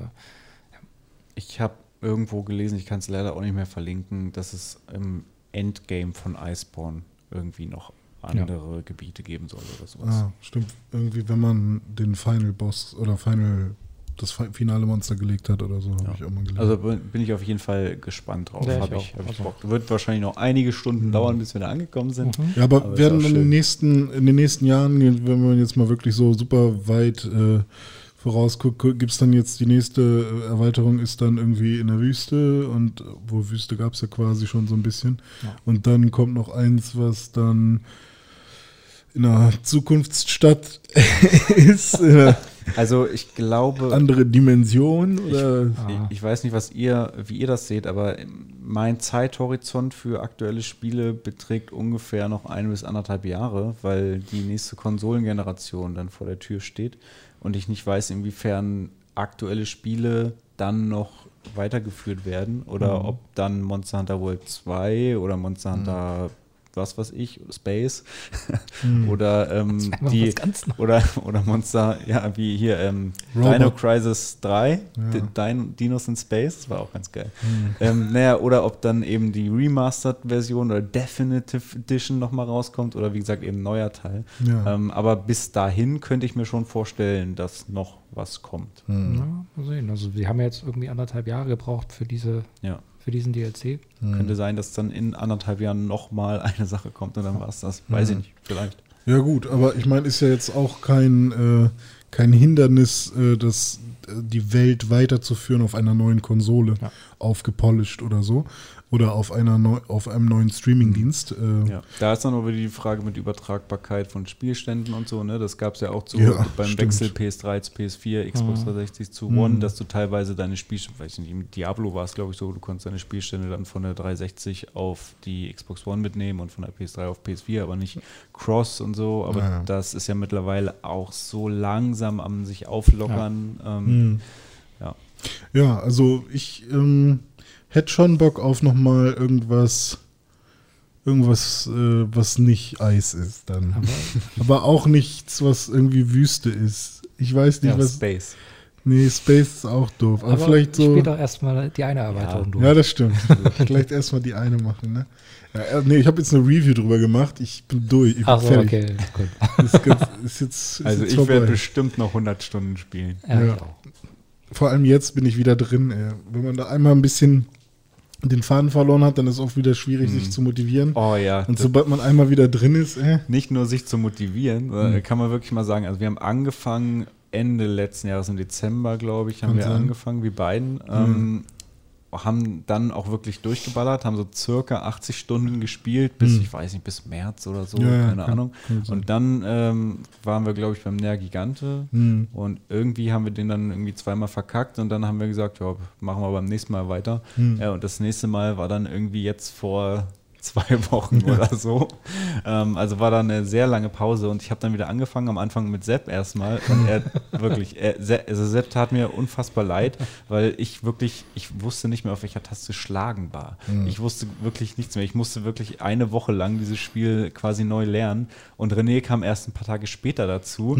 Ich habe irgendwo gelesen, ich kann es leider auch nicht mehr verlinken, dass es im Endgame von Iceborne irgendwie noch andere Gebiete geben soll oder sowas. Ah, stimmt. Irgendwie, wenn man den Final Boss oder Final, das fi- finale Monster gelegt hat oder so, habe Ja. ich auch mal gelesen. Also bin ich auf jeden Fall gespannt drauf. Ja, ich Habe ich, hab ich Also- Bock. Wird wahrscheinlich noch einige Stunden dauern, bis wir da angekommen sind. ja, aber, aber werden in den, nächsten, in den nächsten Jahren, wenn man jetzt mal wirklich so super weit äh, vorausguckt, gibt es dann jetzt die nächste äh, Erweiterung, ist dann irgendwie in der Wüste und wo Wüste gab es ja quasi schon so ein bisschen. Ja. Und dann kommt noch eins, was dann in einer Zukunftsstadt ist, Also ich glaube, andere Dimension oder Ah. ich, ich weiß nicht, was ihr, wie ihr das seht, aber mein Zeithorizont für aktuelle Spiele beträgt ungefähr noch ein bis anderthalb Jahre, weil die nächste Konsolengeneration dann vor der Tür steht und ich nicht weiß, inwiefern aktuelle Spiele dann noch weitergeführt werden oder ob dann Monster Hunter World 2 oder Monster Hunter was weiß ich, Space oder ähm, mal die oder, oder Monster, ja, wie hier ähm. Dino Crisis 3, Ja. Din Dinos in Space, das war auch ganz geil. Ähm, naja, oder ob dann eben die Remastered-Version oder Definitive Edition nochmal rauskommt oder wie gesagt eben ein neuer Teil. Ja. Ähm, aber bis dahin könnte ich mir schon vorstellen, dass noch was kommt. Hm. ja, mal sehen. Also wir haben ja jetzt irgendwie anderthalb Jahre gebraucht für diese, Ja. Für diesen DLC. Könnte sein, dass dann in anderthalb Jahren nochmal eine Sache kommt und dann war es das. Weiß ich nicht, vielleicht. Ja gut, aber ich meine, ist ja jetzt auch kein, äh, kein Hindernis, äh, das, äh, die Welt weiterzuführen auf einer neuen Konsole, Ja. aufgepolished oder so. Oder auf, einer neu, auf einem neuen Streamingdienst. Äh, Ja, da ist dann aber die Frage mit Übertragbarkeit von Spielständen und so, ne? Das gab es ja auch zu, Ja, beim stimmt. Wechsel PS3 zu PS4, Xbox 360 zu Mhm. One, dass du teilweise deine Spielstände, weiß ich nicht, im Diablo war es, glaube ich, so, du konntest deine Spielstände dann von der 360 auf die Xbox One mitnehmen und von der PS3 auf PS4, aber nicht Cross und so. Aber Ja. das ist ja mittlerweile auch so langsam am sich auflockern. Ähm, Hm. ja. Ja, also ich ähm, hätte schon Bock auf nochmal irgendwas, irgendwas, äh, was nicht Eis ist dann. Aber Aber auch nichts, was irgendwie Wüste ist. Ich weiß nicht, ja, was. Space. Nee, Space ist auch doof. Aber, Aber vielleicht so. spielt doch erstmal die eine Erweiterung durch. Ja, das stimmt. Vielleicht erstmal die eine machen, ne? Ja, äh, nee, ich habe jetzt eine Review drüber gemacht. Ich bin durch. Ich bin Ach so, fertig. okay, gut. Ist, ganz, ist jetzt, ist Also jetzt ich werde bestimmt noch 100 Stunden spielen. Ja, Ja. ich auch. Vor allem jetzt bin ich wieder drin. Ey. Wenn man da einmal ein bisschen den Faden verloren hat, dann ist es auch wieder schwierig, sich zu motivieren. Oh ja, Und sobald man einmal wieder drin ist, äh, nicht nur sich zu motivieren, sondern kann man wirklich mal sagen, also wir haben angefangen Ende letzten Jahres im Dezember, glaube ich, haben Kann wir sein. angefangen, wie beiden. Ähm, haben dann auch wirklich durchgeballert, haben so circa 80 Stunden gespielt, bis, Hm. ich weiß nicht, bis März oder so, Ja, keine kann- Ahnung. kann. Und dann ähm, waren wir, glaube ich, beim Nea Gigante hm. und irgendwie haben wir den dann irgendwie zweimal verkackt und dann haben wir gesagt, ja, machen wir beim nächsten Mal weiter. Hm. Ja, und das nächste Mal war dann irgendwie jetzt vor zwei Wochen oder so. Ähm, also war dann eine sehr lange Pause und ich habe dann wieder angefangen, am Anfang mit Sepp erstmal. Und er wirklich, er, also Sepp tat mir unfassbar leid, weil ich wirklich, ich wusste nicht mehr, auf welcher Taste schlagen war. Ich wusste wirklich nichts mehr. Ich musste wirklich eine Woche lang dieses Spiel quasi neu lernen. Und René kam erst ein paar Tage später dazu.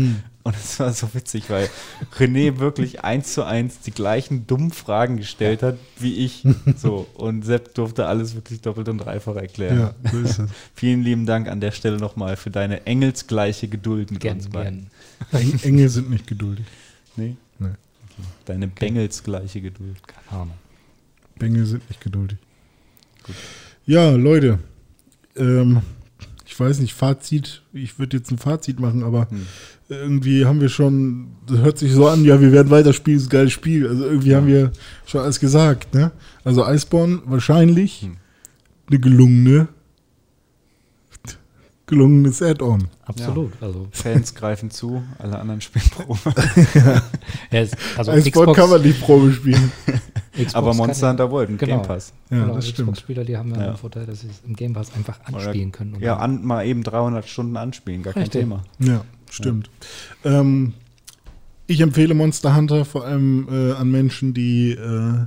Und es war so witzig, weil René wirklich eins zu eins die gleichen dummen Fragen gestellt hat wie ich. So. Und Sepp durfte alles wirklich doppelt und dreifach erklären. ja, so ist es. Vielen lieben Dank an der Stelle nochmal für deine engelsgleiche Geduld mit Gern, uns beiden. gern. Eng Engel sind nicht geduldig. Nee? Nee. Deine bengelsgleiche Geduld. Keine Ahnung. Bengel sind nicht geduldig. Gut. Ja, Leute. Ähm, ich weiß nicht, Fazit. Ich würde jetzt ein Fazit machen, aber Hm. irgendwie haben wir schon, das hört sich so an, ja, wir werden weiterspielen, ist ein geiles Spiel. Also irgendwie haben wir schon alles gesagt, ne? Also Iceborne wahrscheinlich Hm. eine gelungene gelungenes Add-on. Absolut. Also, Fans greifen zu, alle anderen spielen Probe. ja, also Als Sport kann man nicht Probe spielen. Xbox Aber Monster ja- Hunter World Genau. Game Pass. Ja, genau, das stimmt. Xbox-Spieler, die haben ja, Ja. den Vorteil, dass sie es im Game Pass einfach anspielen können. und Ja, an, mal eben 300 Stunden anspielen, gar kein Richtig. Thema. Ja, stimmt. Ähm, ich empfehle Monster Hunter vor allem äh, an Menschen, die äh,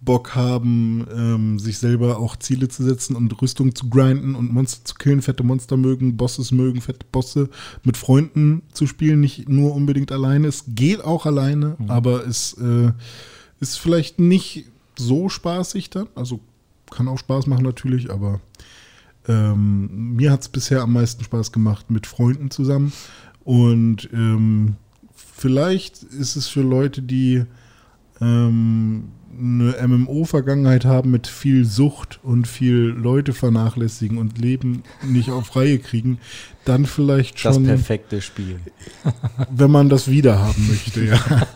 Bock haben, ähm, sich selber auch Ziele zu setzen und Rüstung zu grinden und Monster zu killen, fette Monster mögen, Bosses mögen, fette Bosse mit Freunden zu spielen, nicht nur unbedingt alleine. Es geht auch alleine, aber es äh, ist vielleicht nicht so spaßig dann. Also kann auch Spaß machen natürlich, aber ähm, mir hat es bisher am meisten Spaß gemacht mit Freunden zusammen. Und ähm, vielleicht ist es für Leute, die ähm, eine MMO-Vergangenheit haben mit viel Sucht und viel Leute vernachlässigen und Leben nicht auf Reihe kriegen, dann vielleicht Das schon, perfekte Spiel. wenn man das wieder haben möchte. Ja.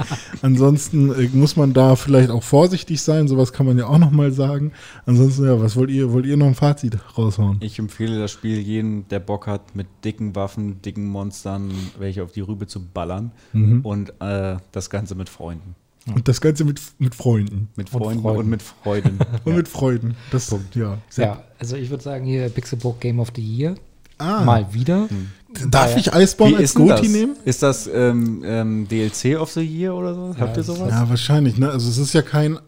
Ansonsten äh, muss man da vielleicht auch vorsichtig sein, sowas kann man ja auch nochmal sagen. Ansonsten, ja, was wollt ihr, wollt ihr noch ein Fazit raushauen? Ich empfehle das Spiel jedem, der Bock hat, mit dicken Waffen, dicken Monstern, welche auf die Rübe zu ballern. Mhm. Und äh, das Ganze mit Freunden. Und das Ganze mit, mit Freunden. Mit Und Freunden Freuden. und mit Freuden. Und mit Freuden. Das, ja. Sehr- ja, also ich würde sagen, hier Pixelbook Game of the Year. Ah, Mal wieder. darf ich Iceborne als Goti nehmen? Ist das ähm, ähm, DLC of the Year oder so? Habt ihr sowas? Ja, wahrscheinlich. Ne? Also es ist ja kein,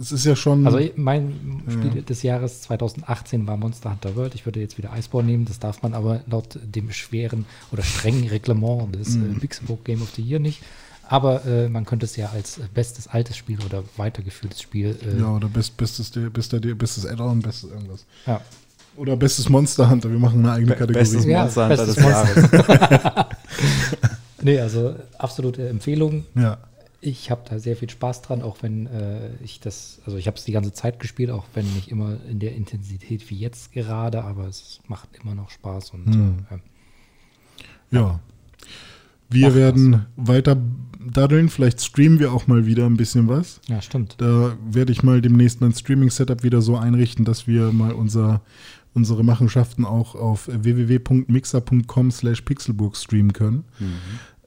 es ist ja schon. Also mein Spiel des Jahres 2018 war Monster Hunter World. Ich würde jetzt wieder Iceborne nehmen. Das darf man aber laut dem schweren oder strengen Reglement des Mhm. äh, Pixelbook Game of the Year nicht. Aber äh, man könnte es ja als äh, bestes altes Spiel oder weitergeführtes Spiel. Äh, ja, oder best, bestes, bestes, bestes Add-on, bestes irgendwas. ja. Oder bestes Monster Hunter. Wir machen eine eigene Be- Kategorie. Bestes Ja, Monster Hunter bestes des Jahres. Nee, also absolute Empfehlung. Ja. Ich habe da sehr viel Spaß dran, auch wenn äh, ich das, also ich habe es die ganze Zeit gespielt, auch wenn nicht immer in der Intensität wie jetzt gerade, aber es macht immer noch Spaß und Hm. äh, Ja. Wir Macht werden weiter daddeln. Vielleicht streamen wir auch mal wieder ein bisschen was. ja, stimmt. Da werde ich mal demnächst mein Streaming-Setup wieder so einrichten, dass wir mal unser, unsere Machenschaften auch auf www.mixer.com slash pixelburg streamen können.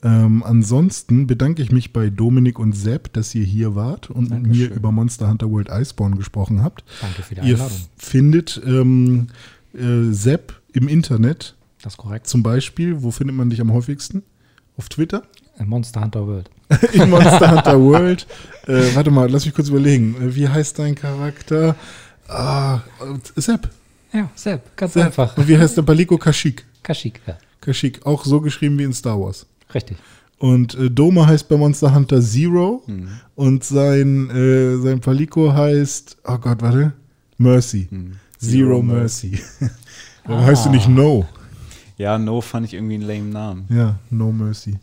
Ähm, ansonsten bedanke ich mich bei Dominik und Sepp, dass ihr hier wart und mit mir Dankeschön. über Monster Hunter World Iceborne gesprochen habt. Danke für die Ihr Einladung. f- findet ähm, äh, Sepp im Internet Das ist korrekt. zum Beispiel. Wo findet man dich am häufigsten? Auf Twitter? Monster Hunter World. in Monster Hunter World. Äh, warte mal, lass mich kurz überlegen. Äh, Wie heißt dein Charakter? Ah, äh, Sepp. Ja, Sepp, ganz Sepp. einfach. Und wie heißt der Paliko Kashyyyk? Kashyyyk, ja. Kashyyyk, auch so geschrieben wie in Star Wars. Richtig. Und äh, Doma heißt bei Monster Hunter Zero. Hm. Und sein, äh, sein Paliko heißt, oh Gott, warte, Mercy. Hm. Zero, Mercy. Warum Ah. heißt du nicht No? Ja, No fand ich irgendwie einen lame Namen. Ja, No Mercy.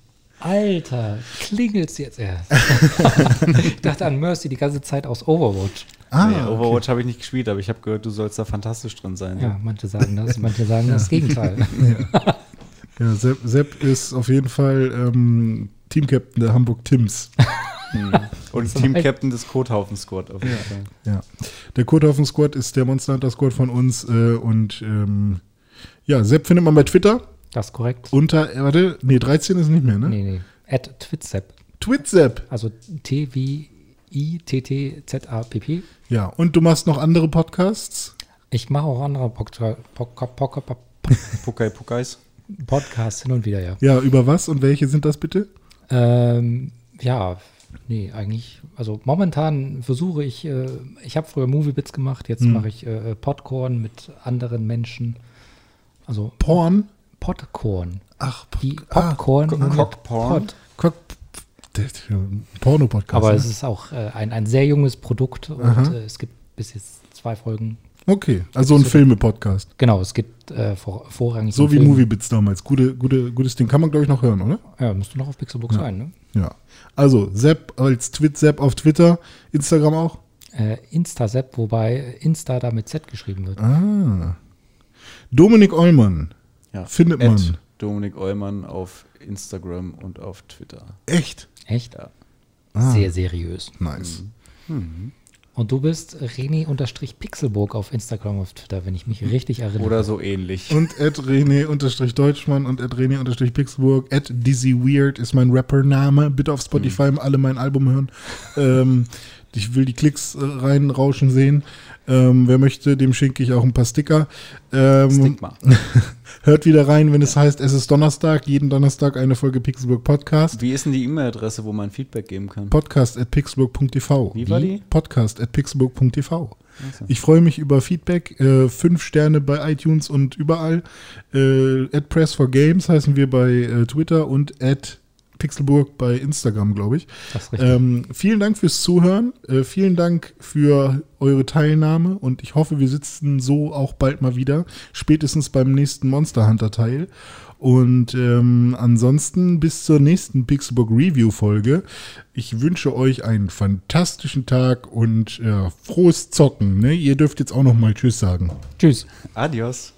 Alter, klingelt's jetzt erst. ich dachte an Mercy die ganze Zeit aus Overwatch. Ah, nee, okay. Overwatch habe ich nicht gespielt, aber ich habe gehört, du sollst da fantastisch drin sein. Ja, manche sagen das, manche sagen das Gegenteil. Ja, Sepp, Sepp ist auf jeden Fall ähm, Teamcaptain der Hamburg Tims. Hm. Und Team-Captain des Kothaufen-Squad auf jeden Fall. Ja. Der Kothaufen Squad ist der Monster Hunter Squad von uns äh, und ähm, ja, Sepp findet man bei Twitter Das ist korrekt. unter, äh, warte, nee, 13 ist nicht mehr, ne? Nee, nee. At Twitsepp. Twitsepp. Also T-W-I-T-T-Z-A-P-P. Ja, und du machst noch andere Podcasts? Ich mache auch andere Podca- Podca- Podca- Pukai Pukais. Podcasts hin und wieder, ja. Ja, über was und welche sind das bitte? Ähm, ja, nee, eigentlich, also momentan versuche ich, äh, ich habe früher Moviebits gemacht, jetzt Hm. mache ich äh, Podcorn mit anderen Menschen. Also Porn? Podcorn. Ach, Die ah, Popcorn. Mit Cockporn? Cock- Porno-Podcast. Aber ne? es ist auch äh, ein, ein sehr junges Produkt und äh, es gibt bis jetzt zwei Folgen. Okay, also ein Filme-Podcast. Genau, es gibt äh, vor, vorrangig. So wie Film. Moviebits damals. Gute, gute, gutes Ding. Kann man, glaube ich, noch hören, oder? Ja, müsste noch auf Pixelbook Ja. sein, ne? Ja. Also, Sepp als Twit Sepp auf Twitter, Instagram auch. Äh, Instasep, wobei Insta da mit Z geschrieben wird. Ah. Dominik Eulmann. Ja. Findet At man. Dominik Eulmann auf Instagram und auf Twitter. Echt? Echt? Ja. Ah. Sehr seriös. Nice. Mhm. Und du bist René-Pixelburg auf Instagram, auf Twitter, wenn ich mich richtig erinnere. Oder so ähnlich. Und at René-Deutschmann und at René-Pixelburg. At Dizzy Weird ist mein Rappername. Bitte auf Spotify mhm. alle mein Album hören. ähm, ich will die Klicks äh, reinrauschen sehen. Ähm, wer möchte, dem schenke ich auch ein paar Sticker. Ähm, Stigma. hört wieder rein, wenn es heißt, es ist Donnerstag. Jeden Donnerstag eine Folge Pixelburg Podcast. Wie ist denn die E-Mail-Adresse, wo man Feedback geben kann? Podcast at pixelburg.tv. Wie war die? Podcast at pixelburg.tv. Also. Ich freue mich über Feedback. Äh, fünf Sterne bei iTunes und überall. Äh, at Press for Games heißen wir bei äh, Twitter und at Pixelburg bei Instagram, glaube ich. Ähm, vielen Dank fürs Zuhören. Äh, vielen Dank für eure Teilnahme und ich hoffe, wir sitzen so auch bald mal wieder. Spätestens beim nächsten Monster Hunter Teil. Und ähm, ansonsten bis zur nächsten Pixelburg Review Folge. Ich wünsche euch einen fantastischen Tag und äh, frohes Zocken. Ne? Ihr dürft jetzt auch noch mal Tschüss sagen. Tschüss. Adios.